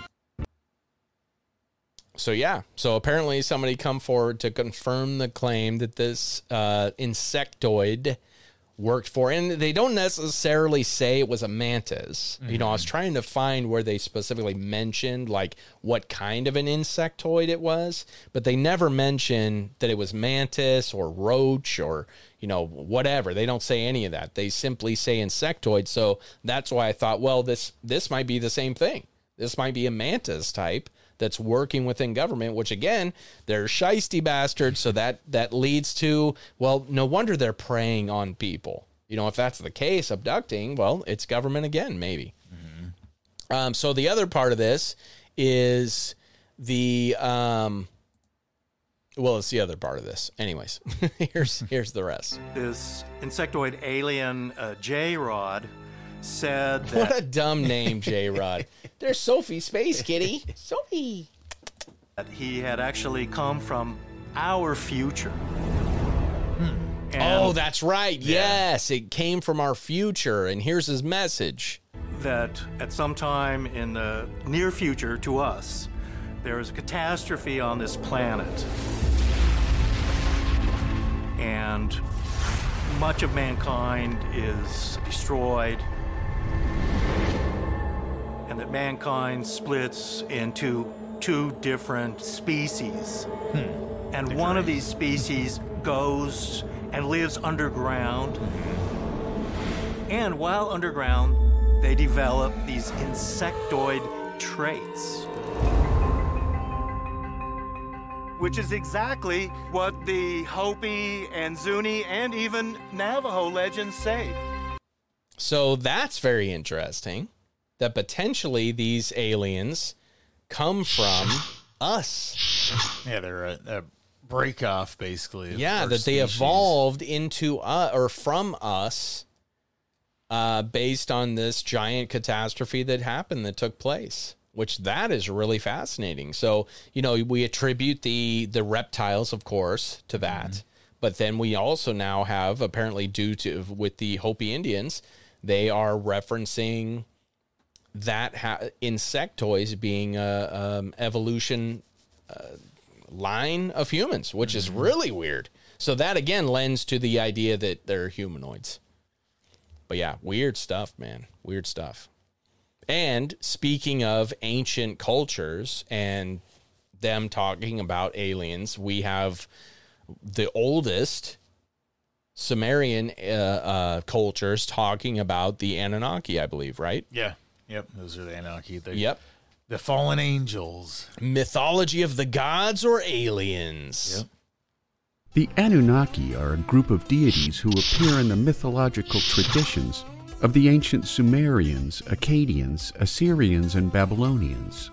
So yeah, so apparently somebody come forward to confirm the claim that this uh, insectoid worked for, and they don't necessarily say it was a mantis. You know, I was mm-hmm. trying to find where they specifically mentioned like what kind of an insectoid it was, but they never mention that it was mantis or roach or you know whatever. They don't say any of that. They simply say insectoid. So that's why I thought, well, this this might be the same thing. This might be a mantis type that's working within government, which again, they're shisty bastards. So that that leads to well, no wonder they're preying on people. You know, if that's the case, abducting, well, it's government again, maybe. Um, so the other part of this is the um, well, it's the other part of this. Anyways, here's here's the rest. This insectoid alien, uh, J Rod, said that. What a dumb name, J Rod. There's Sophie Space Kitty. Sophie. that he had actually come from our future. Hmm. And oh, that's right. Yes, it came from our future, and here's his message. that at some time in the near future to us, there is a catastrophe on this planet. And much of mankind is destroyed. And that mankind splits into two different species. Hmm. And one of these species goes and lives underground. And while underground, they develop these insectoid traits. Which is exactly what the Hopi and Zuni and even Navajo legends say. So that's very interesting that potentially these aliens come from us. Yeah, they're a, a break off basically. Yeah, that they species. evolved into uh, or from us uh, based on this giant catastrophe that happened that took place. Which that is really fascinating. So you know we attribute the the reptiles, of course, to that, but then we also now have apparently due to with the Hopi Indians, they are referencing that ha- insectoids being a um, evolution uh, line of humans, which is really weird. So that again lends to the idea that they're humanoids. But yeah, weird stuff, man. Weird stuff. And speaking of ancient cultures and them talking about aliens, we have the oldest Sumerian uh, uh, cultures talking about the Anunnaki, I believe, right? Yeah. Yep. Those are the Anunnaki. They're Yep. The fallen angels. Mythology of the gods or aliens? Yep. The Anunnaki are a group of deities who appear in the mythological traditions of the ancient Sumerians, Akkadians, Assyrians, and Babylonians.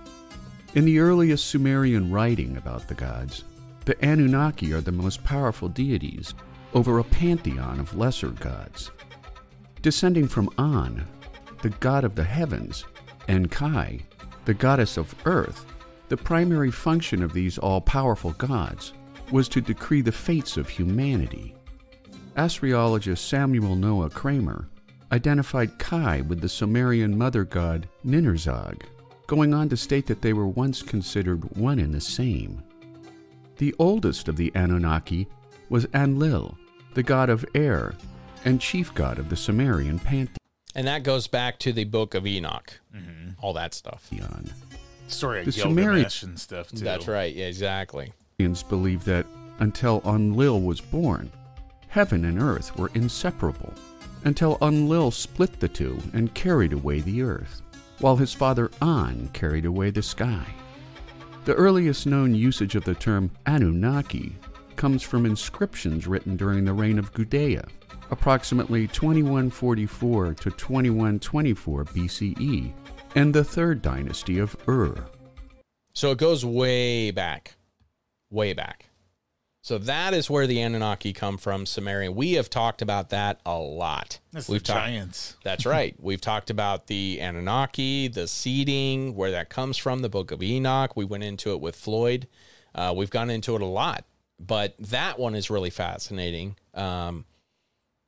In the earliest Sumerian writing about the gods, the Anunnaki are the most powerful deities over a pantheon of lesser gods. Descending from An, the god of the heavens, and Kai, the goddess of earth, the primary function of these all powerful gods was to decree the fates of humanity. Assyriologist Samuel Noah Kramer identified Kai with the Sumerian mother god Ninhursag, going on to state that they were once considered one and the same. The oldest of the Anunnaki was Enlil, the god of air and chief god of the Sumerian pantheon. And that goes back to the book of Enoch, Mhm. all that stuff. Story of The Gilgamesh Sumeri- and stuff too. That's right. Yeah, exactly. Sumerians believed that until Enlil was born, heaven and earth were inseparable, until Enlil split the two and carried away the earth, while his father An carried away the sky. The earliest known usage of the term Anunnaki comes from inscriptions written during the reign of Gudea, approximately 2144 to 2124 BCE, and the third dynasty of Ur. So it goes way back, way back. So that is where the Anunnaki come from, Sumerian. We have talked about that a lot. That's We've the talked- giants. That's right. We've talked about the Anunnaki, the seeding, where that comes from, the Book of Enoch. We went into it with Floyd. Uh, we've gone into it a lot, but that one is really fascinating um,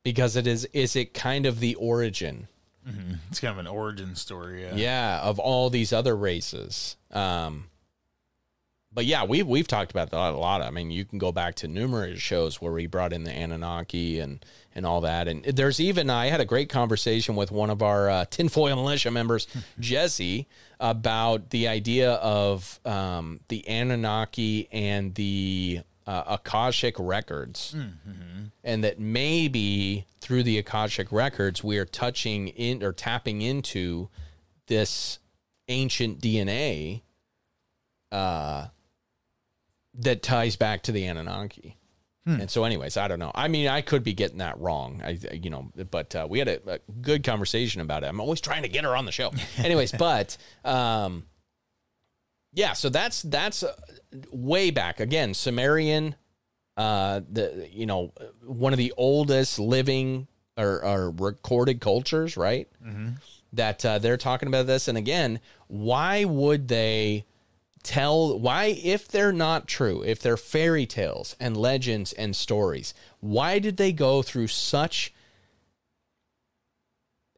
because it is. Is it kind of the origin? Mhm. It's kind of an origin story. Yeah. yeah, of all these other races. Um, but yeah, we've we've talked about that a lot. I mean, you can go back to numerous shows where we brought in the Anunnaki and and all that. And there's even I had a great conversation with one of our uh, tinfoil militia members, Jessye, about the idea of um, the Anunnaki and the uh, Akashic records Mhm. and that maybe through the Akashic records we are touching in or tapping into this ancient DNA uh, that ties back to the Anunnaki. Hmm. And so, anyways, I don't know. I mean, I could be getting that wrong. I, you know, but uh, we had a, a good conversation about it. I'm always trying to get her on the show. anyways, but um, yeah. So that's that's uh, way back again. Sumerian, uh, the you know one of the oldest living or, or recorded cultures, right? Mhm. That uh, they're talking about this, and again, why would they? tell why if they're not true if they're fairy tales and legends and stories why did they go through such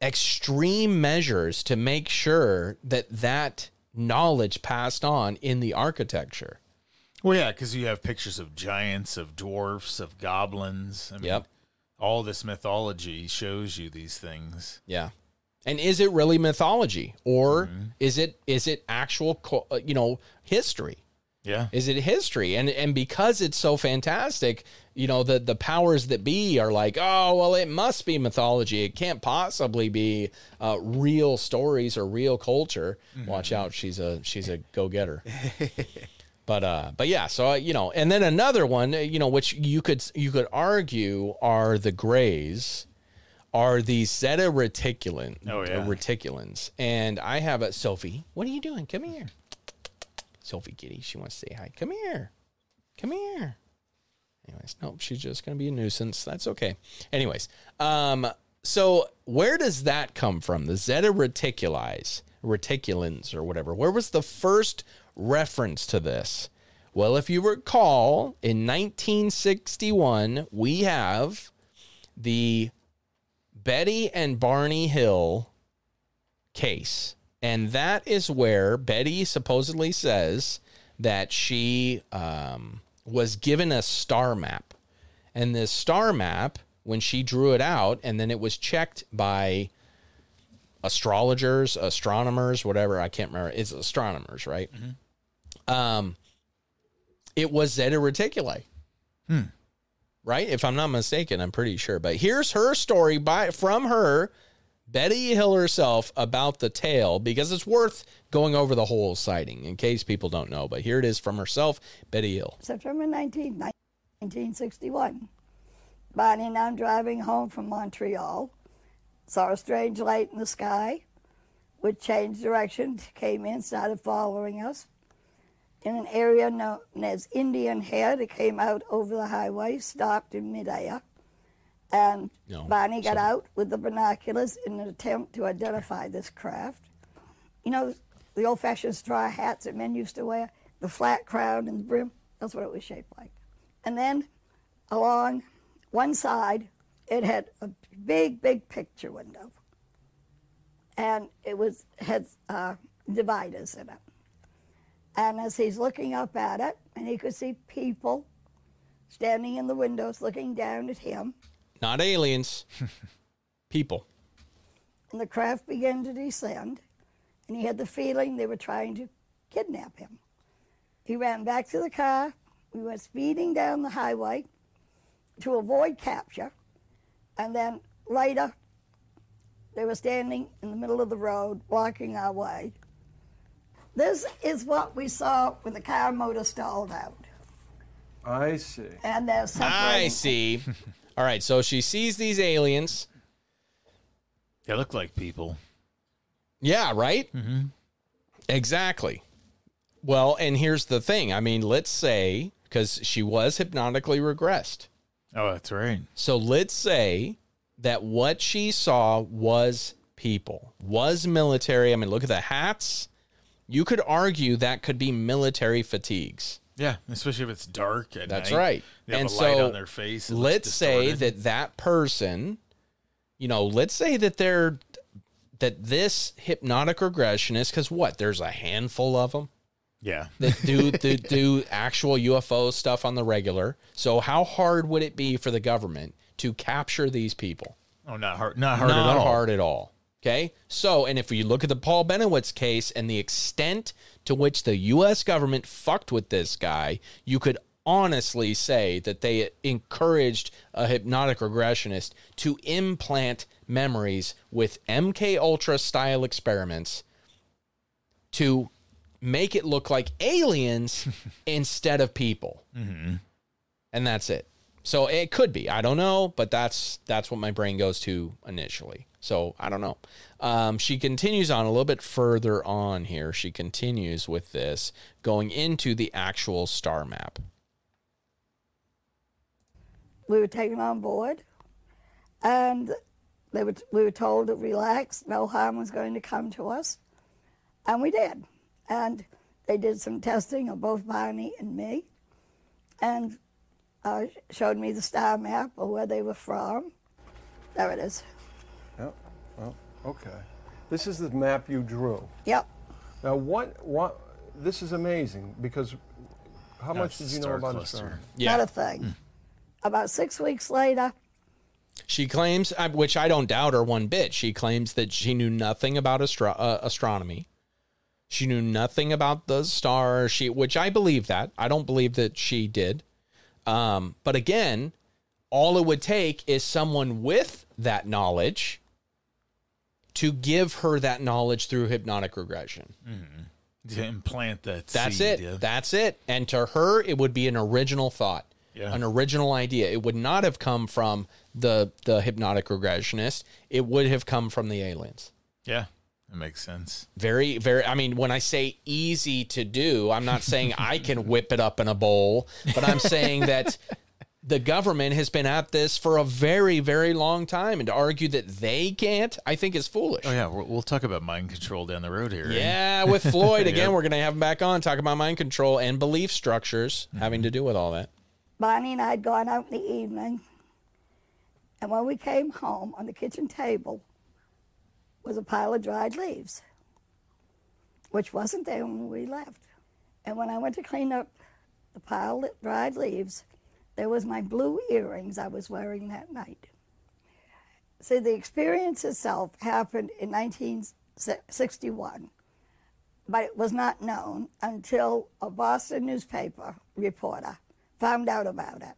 extreme measures to make sure that that knowledge passed on in the architecture Well, yeah, because you have pictures of giants, of dwarfs, of goblins. I mean, Yep. All this mythology shows you these things. yeah and is it really mythology or Mm-hmm. is it is it actual uh, you know history Yeah. is it history and and because it's so fantastic you know the the powers that be are like oh well it must be mythology it can't possibly be uh, real stories or real culture watch out she's a she's a go-getter but uh but yeah so uh, you know and then another one uh, you know which you could you could argue are the grays are the zeta reticulan Oh, yeah. reticulans and i have a sophie what are you doing come here Sophie Kitty. She wants to say hi. Come here. Come here. Anyways, nope, she's just gonna be a nuisance. That's okay. Anyways, um, so where does that come from? The Zeta reticuli, reticulans, or whatever. Where was the first reference to this? Well, if you recall, in 1961, we have the Betty and Barney Hill case. And that is where Betty supposedly says that she um, was given a star map. And this star map, when she drew it out, and then it was checked by astrologers, astronomers, whatever, I can't remember. It's astronomers, right? Um, it was Zeta Reticuli. Hmm. Right? If I'm not mistaken, I'm pretty sure. But here's her story by from her Betty Hill herself about the tale because it's worth going over the whole sighting in case people don't know. But here it is from herself, Betty Hill. September 19, 1961. Barney and I'm driving home from Montreal. Saw a strange light in the sky, which changed direction, came in, started following us. In an area known as Indian Head, it came out over the highway, stopped in midair, And No, Barney got out with the binoculars in an attempt to identify this craft. You know, the old fashioned straw hats that men used to wear, the flat crown and the brim? That's what it was shaped like. And then along one side, it had a big, big picture window. And it was had uh, dividers in it. And as he's looking up at it, and he could see people standing in the windows looking down at him, Not aliens, people. and the craft began to descend, and he had the feeling they were trying to kidnap him. He ran back to the car. We went speeding down the highway to avoid capture, and then later they were standing in the middle of the road blocking our way. This is what we saw when the car motor stalled out. I see. And they're I see. All right, so she sees these aliens. They look like people. Yeah, right? Mm-hmm. Exactly. Well, and here's the thing. I mean, let's say, because she was hypnotically regressed. Oh, that's right. So let's say that what she saw was people, was military. I mean, look at the hats. You could argue that could be military fatigues. Yeah, especially if it's dark at That's night. right. They have and a so light on their face. let's say that that person, you know, let's say that they're that this hypnotic regressionist, because what? There's a handful of them Yeah. that do that do actual UFO stuff on the regular. So how hard would it be for the government to capture these people? Oh, not hard. Not hard Not at all. hard at all. Okay. So, and if you look at the Paul Bennewitz case and the extent to which the U.S. government fucked with this guy, you could honestly say that they encouraged a hypnotic regressionist to implant memories with MK Ultra style experiments to make it look like aliens instead of people. Mm-hmm. And that's it. So it could be. I don't know, but that's that's what my brain goes to initially. So I don't know. Um, she continues on a little bit further on here. She continues with this, going into the actual star map. we were taken on board, and they were, we were told to relax, no harm was going to come to us, and we did. And they did some testing of both Barney and me, and uh, showed me the star map of where they were from. There it is. Yep. Well, okay. This is the map you drew. Yep. Now, what? What? This is amazing because how much did you know about cluster. astronomy? Not a thing. About six weeks later, She claims, uh, which I don't doubt her one bit. She claims that she knew nothing about astro- uh, astronomy. She knew nothing about the stars. She, which I believe that. I don't believe that she did. Um, but again, all it would take is someone with that knowledge to give her that knowledge through hypnotic regression. Mm-hmm. to implant that. That's seed, it. yeah. That's it. And to her, it would be an original thought, Yeah. an original idea. It would not have come from the the hypnotic regressionist. It would have come from the aliens. Yeah, that makes sense. Very, very. I mean, when I say easy to do, I'm not saying I can whip it up in a bowl, but I'm saying that the government has been at this for a very, very long time, and to argue that they can't, I think is foolish. Oh yeah, we'll, we'll talk about mind control down the road here. Yeah, with Floyd again, Yep. we're going to have him back on talk about mind control and belief structures having to do with all that. Barney and I had gone out in the evening, and when we came home, on the kitchen table was a pile of dried leaves, which wasn't there when we left. And when I went to clean up the pile of dried leaves, there was my blue earrings I was wearing that night. See, the experience itself happened in 1961, but it was not known until a Boston newspaper reporter found out about it.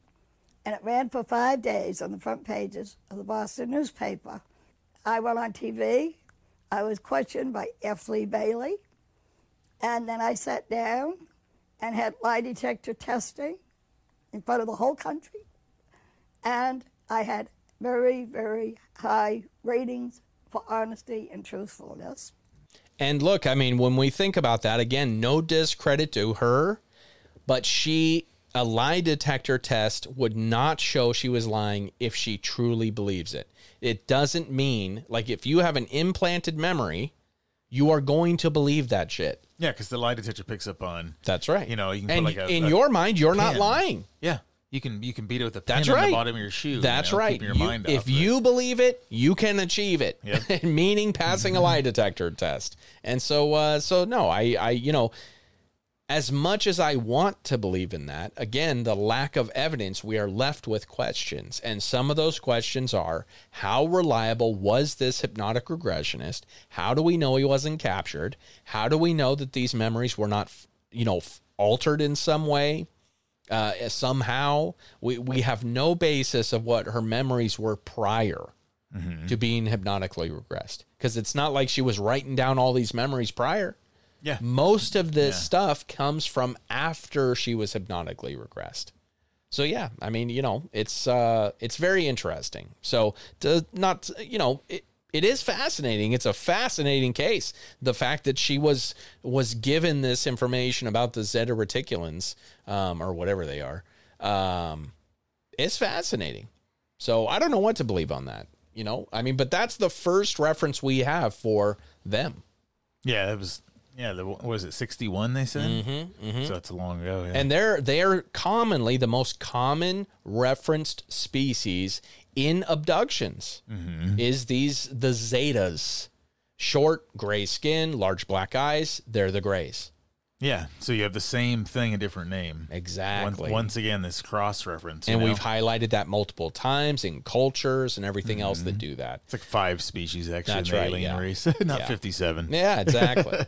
And it ran for five days on the front pages of the Boston newspaper. I went on TV. I was questioned by F. Lee Bailey. And then I sat down and had lie detector testing in front of the whole country. And I had very, very high ratings for honesty and truthfulness. And look, I mean, when we think about that, again, no discredit to her, but she a lie detector test would not show she was lying if she truly believes it. It doesn't mean like if you have an implanted memory, you are going to believe that shit. Yeah, because the lie detector picks up on. That's right. You know, you can And put like a, in a your mind, you're not pin. lying. Yeah, you can you can beat it with a pin That's in right. the bottom of your shoe. you That's know, right. Your You- mind if it. you believe it, you can achieve it. Yep. Meaning passing a lie detector test. And so, uh, so no, I, I, you know, as much as I want to believe in that, again, the lack of evidence, we are left with questions. And some of those questions are how reliable was this hypnotic regressionist? How do we know he wasn't captured? How do we know that these memories were not, you know, altered in some way? Uh, somehow, we, we have no basis of what her memories were prior to being hypnotically regressed. Because it's not like she was writing down all these memories prior. Yeah. Most of this Yeah. stuff comes from after she was hypnotically regressed. So yeah, I mean, you know, it's uh it's very interesting. So to not you know, it it is fascinating. It's a fascinating case. The fact that she was was given this information about the zeta reticulans, um, or whatever they are, um, is fascinating. So I don't know what to believe on that. You know, I mean, but that's the first reference we have for them. yeah, it was yeah. The, what was it sixty one? They said. Mhm, mhm. So that's a long ago. Yeah. And they're they're commonly the most common referenced species in abductions Mhm. is these the zetas. Short, gray skin, large black eyes, they're the grays. yeah. So you have the same thing, a different name. Exactly. Once, once again, this cross reference. and know? we've highlighted that multiple times in cultures and everything else that do that. It's like five species actually That's in the right, alien yeah. race, not Yeah. fifty-seven. Yeah, exactly.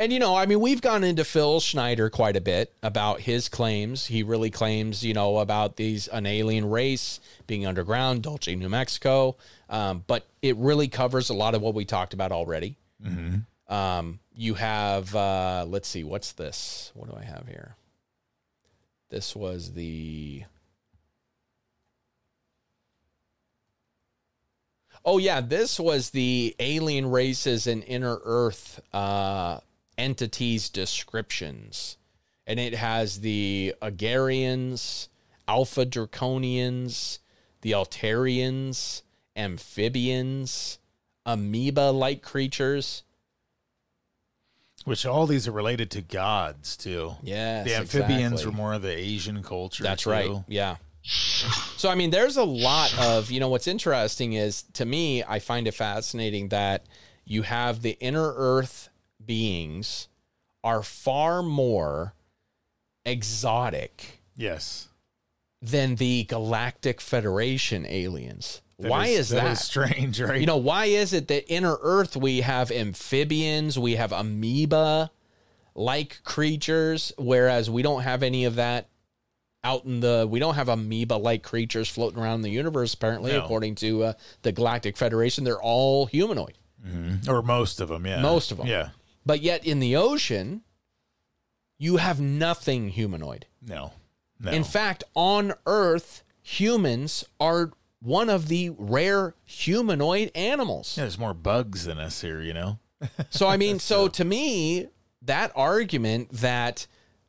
and you know, I mean, we've gone into Phil Schneider quite a bit about his claims. He really claims, you know, about these an alien race being underground, Dulce, New Mexico. Um, but it really covers a lot of what we talked about already. Mhm. Um, you have, uh, let's see, what's this? What do I have here? This was the. Oh yeah, this was the alien races and inner Earth uh, entities descriptions, and it has the Agarians, Alpha Draconians, the Altarians, amphibians, amoeba-like creatures. Which all these are related to gods too. Yeah, the amphibians exactly. are more of the Asian culture. That's too. right. Yeah. So I mean, there's a lot of you know what's interesting is to me I find it fascinating that you have the inner Earth beings are far more exotic Yes. than the Galactic Federation aliens. That why is- is, that that? is strange, right? You know, why is it that inner Earth we have amphibians, we have amoeba like creatures, whereas we don't have any of that out in the we don't have amoeba like creatures floating around the universe apparently No. according to uh, the galactic federation they're all humanoid Mhm. Or most of them, yeah. most of them Yeah. But yet in the ocean you have nothing humanoid No. No. in fact on earth humans are one of the rare humanoid animals Yeah, there's more bugs than us here, you know? so I mean, so to me, that argument that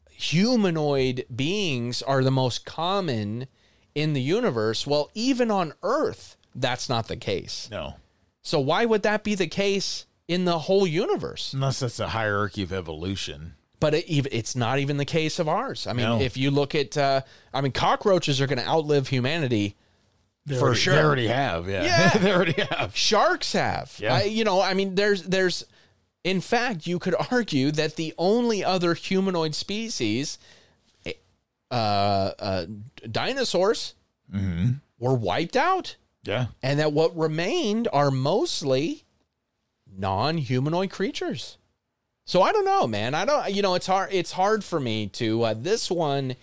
humanoid beings are the most common in the universe, well, even on Earth, that's not the case. No. So why would that be the case in the whole universe? Unless that's a hierarchy of evolution. But it, it's not even the case of ours. I mean, No. if you look at, uh, I mean, cockroaches are going to outlive humanity They for already- sure. They already have, yeah. Yeah, they already have. Sharks have. Yeah. I, you know, I mean, there's there's, in fact, you could argue that the only other humanoid species, eh, uh, uh dinosaurs, Mm-hmm. were wiped out, Yeah. and that what remained are mostly non-humanoid creatures. So I don't know, man. I don't. You know, it's hard. It's hard for me to. Uh, this one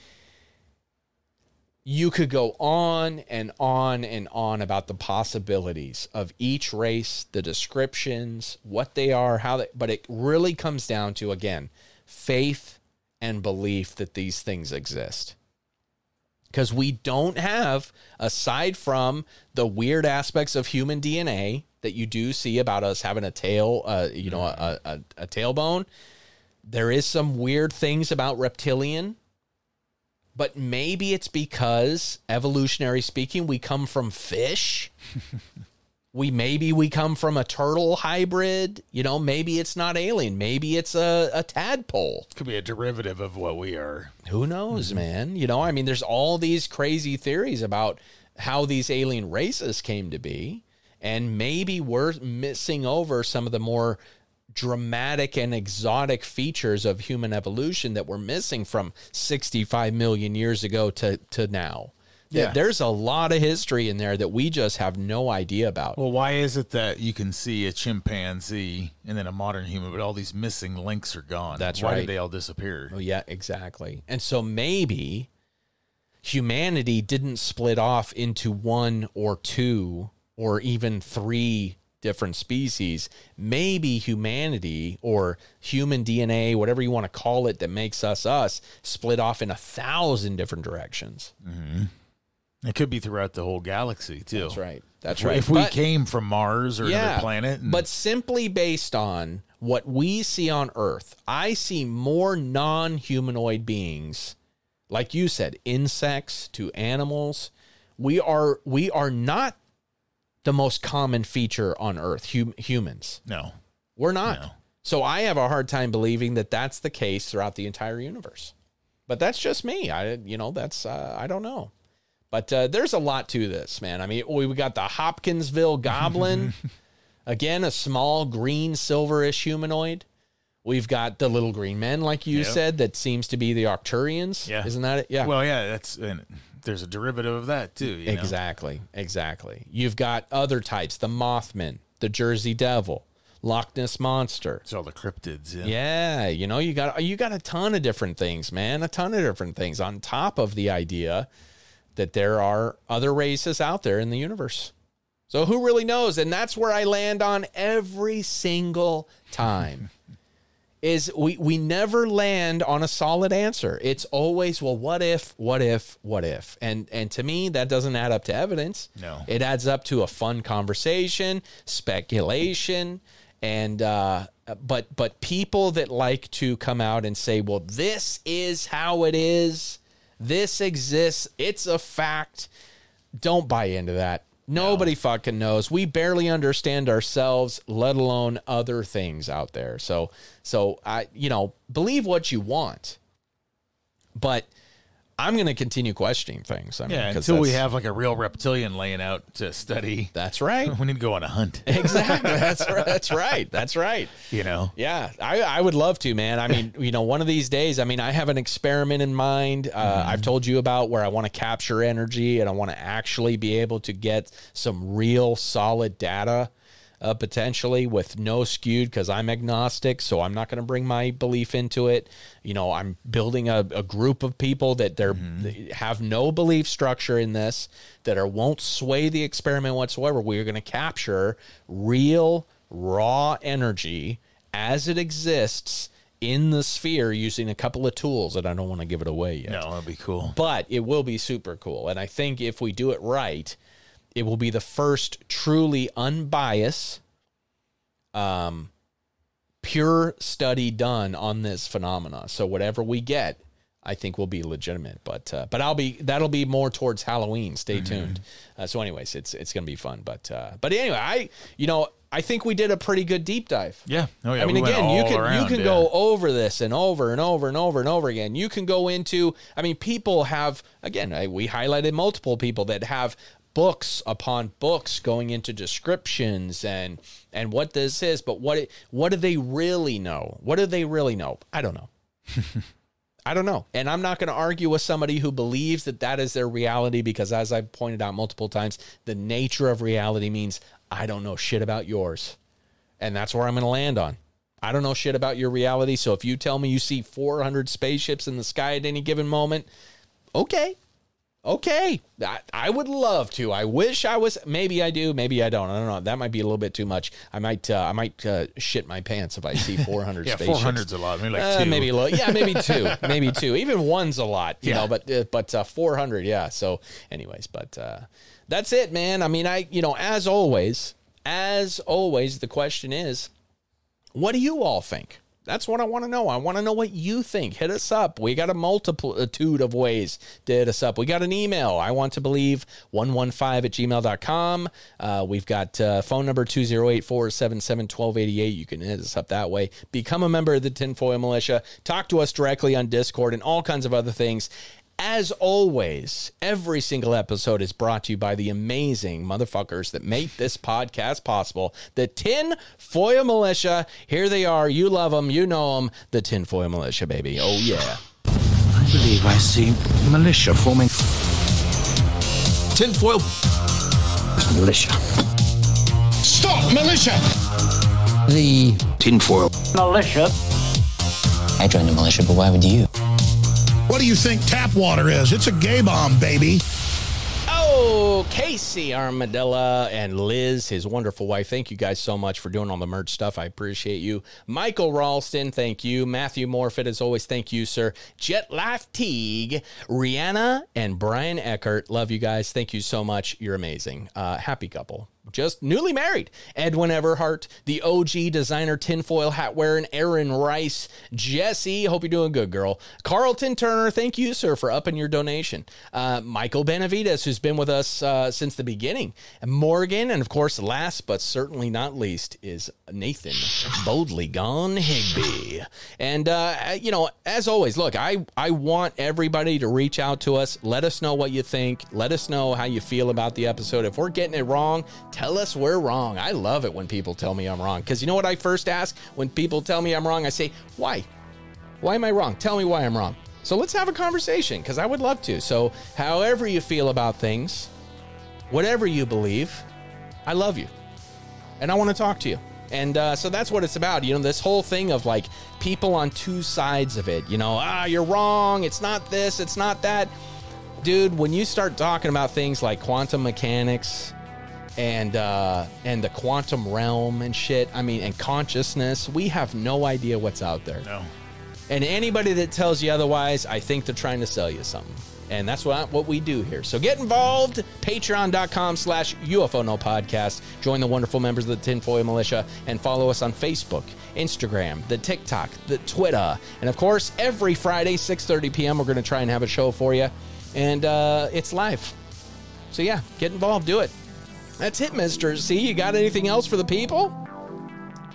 you could go on and on and on about the possibilities of each race, the descriptions, what they are, how they, but it really comes down to again, faith and belief that these things exist. Because we don't have, aside from the weird aspects of human DNA that you do see about us having a tail, uh, you know, a, a, a tailbone, there is some weird things about reptilian but maybe it's because evolutionary speaking, we come from fish. we maybe we come from a turtle hybrid. You know, maybe it's not alien. Maybe it's a, a tadpole. Could be a derivative of what we are. Who knows, man? You know, I mean, there's all these crazy theories about how these alien races came to be. And maybe we're missing over some of the more dramatic and exotic features of human evolution that we're missing from 65 million years ago to, to now. Yeah. There's a lot of history in there that we just have no idea about. Well, why is it that you can see a chimpanzee and then a modern human, but all these missing links are gone? That's why right. did they all disappear? Oh, yeah, exactly. And so maybe humanity didn't split off into one or two or even three different species. Maybe humanity or human DNA, whatever you want to call it, that makes us us, split off in a thousand different directions. Mm-hmm. It could be throughout the whole galaxy too. That's right. That's If- right. If we But- came from Mars or another planet, and- But simply based on what we see on Earth, I see more non humanoid beings, like you said, insects to animals. We are we are not the most common feature on Earth, hum, humans. No. We're not. So I have a hard time believing that that's the case throughout the entire universe. But that's just me. I you know, that's uh, I don't know. But uh, there's a lot to this, man. I mean, we we got the Hopkinsville Goblin, again, a small green silverish humanoid. We've got the little green men, like you Yep. said, that seems to be the Arcturians. Yeah. Isn't that it? Yeah. Well, yeah, that's and there's a derivative of that too. you know? Exactly. Exactly. You've got other types, the Mothman, the Jersey Devil, Loch Ness Monster. It's all the cryptids. Yeah. Yeah, you know, you got you got a ton of different things, man. A ton of different things on top of the idea that there are other races out there in the universe. So who really knows? And that's where I land on every single time. is we we never land on a solid answer. It's always well, what if, what if, what if, and and to me that doesn't add up to evidence. No. it adds up to a fun conversation, speculation, and uh, but but people that like to come out and say, well, this is how it is, this exists, it's a fact. Don't buy into that. Nobody fucking knows. We barely understand ourselves, let alone other things out there. So, so I, you know, believe what you want, but I'm going to continue questioning things. I mean, Yeah, until we have like a real reptilian laying out to study. That's right. We need to go on a hunt. exactly. That's right. That's right. That's right. You know. Yeah, I, I would love to, man. I mean, you know, one of these days, I mean, I have an experiment in mind. Uh, I've told you about where I want to capture energy and I want to actually be able to get some real solid data. Uh, potentially with no skewed because I'm agnostic, so I'm not going to bring my belief into it. You know, I'm building a, a group of people that they're they have no belief structure in this, that are won't sway the experiment whatsoever. We're going to capture real raw energy as it exists in the sphere using a couple of tools that I don't want to give it away yet. No, that'd be cool. But it will be super cool. And I think if we do it right, it will be the first truly unbiased, um, pure study done on this phenomena. So whatever we get, I think will be legitimate. But uh, but I'll be that'll be more towards Halloween. Stay Mm-hmm. tuned. Uh, so, anyways, it's it's gonna be fun. But uh, but anyway, I you know I think we did a pretty good deep dive. Yeah. Oh yeah. I mean, we again, you can you can yeah. go over this and over and over and over and over again. You can go into. I mean, people have again. I, we highlighted multiple people that have books upon books going into descriptions and and what this is. But what it, what do they really know? What do they really know? I don't know. I don't know. And I'm not going to argue with somebody who believes that that is their reality because, as I've pointed out multiple times, the nature of reality means I don't know shit about yours. And that's where I'm going to land on. I don't know shit about your reality. So if you tell me you see 400 spaceships in the sky at any given moment, okay. Okay. I, I would love to. I wish I was. Maybe I do. Maybe I don't. I don't know. That might be a little bit too much. I might. Uh, I might uh, shit my pants if I see 400 Yeah, spaceships. 400's a lot. Maybe like Uh, two. maybe a little. Yeah, maybe two. maybe two. Even one's a lot. You Yeah. know. But uh, but uh, 400. Yeah. So, anyways, but uh, that's it, man. I mean, I you know, as always, as always, the question is, what do you all think? That's what I want to know. I want to know what you think. Hit us up. We got a multitude of ways to hit us up. We got an email. I want to believe 115 at gmail.com. Uh, we've got uh, phone number 208 477 1288. You can hit us up that way. Become a member of the Tinfoil Militia. Talk to us directly on Discord and all kinds of other things. As always, every single episode is brought to you by the amazing motherfuckers that make this podcast possible. The Tin Foil Militia. Here they are. You love them. You know them. The Tin Foil Militia, baby. Oh, yeah. I believe I see militia forming. Tinfoil. Militia. Stop, militia! The tinfoil. Militia. I joined the militia, but why would you? What do you think tap water is? It's a gay bomb, baby. Oh, Casey Armadillo and Liz, his wonderful wife. Thank you guys so much for doing all the merch stuff. I appreciate you. Michael Ralstin, thank you. Matthew Morphet, as always, thank you, sir. Jet Life Teague, Rheanna, and Brian Eckert. Love you guys. Thank you so much. You're amazing. Uh, happy couple just newly married. Edwin Everheart, the OG designer tinfoil hat wearing Erin Rice, Jessye, hope you're doing good, girl. Carlton Turner, thank you, sir, for upping your donation. Uh, Michael Benavides, who's been with us uh, since the beginning. Morgan, and of course, last but certainly not least, is Nathan Boldly Gone Higbee. And, uh, you know, as always, look, I, I want everybody to reach out to us. Let us know what you think. Let us know how you feel about the episode. If we're getting it wrong, tell us we're wrong. I love it when people tell me I'm wrong. Because you know what I first ask when people tell me I'm wrong? I say, why? Why am I wrong? Tell me why I'm wrong. So let's have a conversation because I would love to. So, however you feel about things, whatever you believe, I love you and I want to talk to you. And uh, so that's what it's about. You know, this whole thing of like people on two sides of it, you know, ah, you're wrong. It's not this, it's not that. Dude, when you start talking about things like quantum mechanics, and uh, and the quantum realm and shit. I mean, and consciousness. We have no idea what's out there. No. And anybody that tells you otherwise, I think they're trying to sell you something. And that's what what we do here. So get involved. Patreon.com slash UFO No Podcast. Join the wonderful members of the Tinfoil Mulisha and follow us on Facebook, Instagram, the TikTok, the Twitter. And of course, every Friday, 6:30 p.m., we're going to try and have a show for you. And uh, it's live. So yeah, get involved, do it. That's it, Mister. C, you got anything else for the people?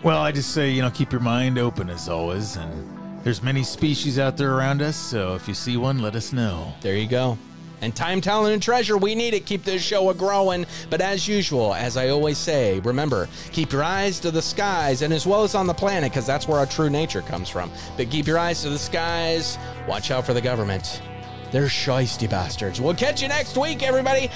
Well, I just say, you know, keep your mind open as always. And there's many species out there around us. So if you see one, let us know. There you go. And time, talent, and treasure, we need it. Keep this show a growing. But as usual, as I always say, remember, keep your eyes to the skies and as well as on the planet, because that's where our true nature comes from. But keep your eyes to the skies. Watch out for the government. They're shisty bastards. We'll catch you next week, everybody.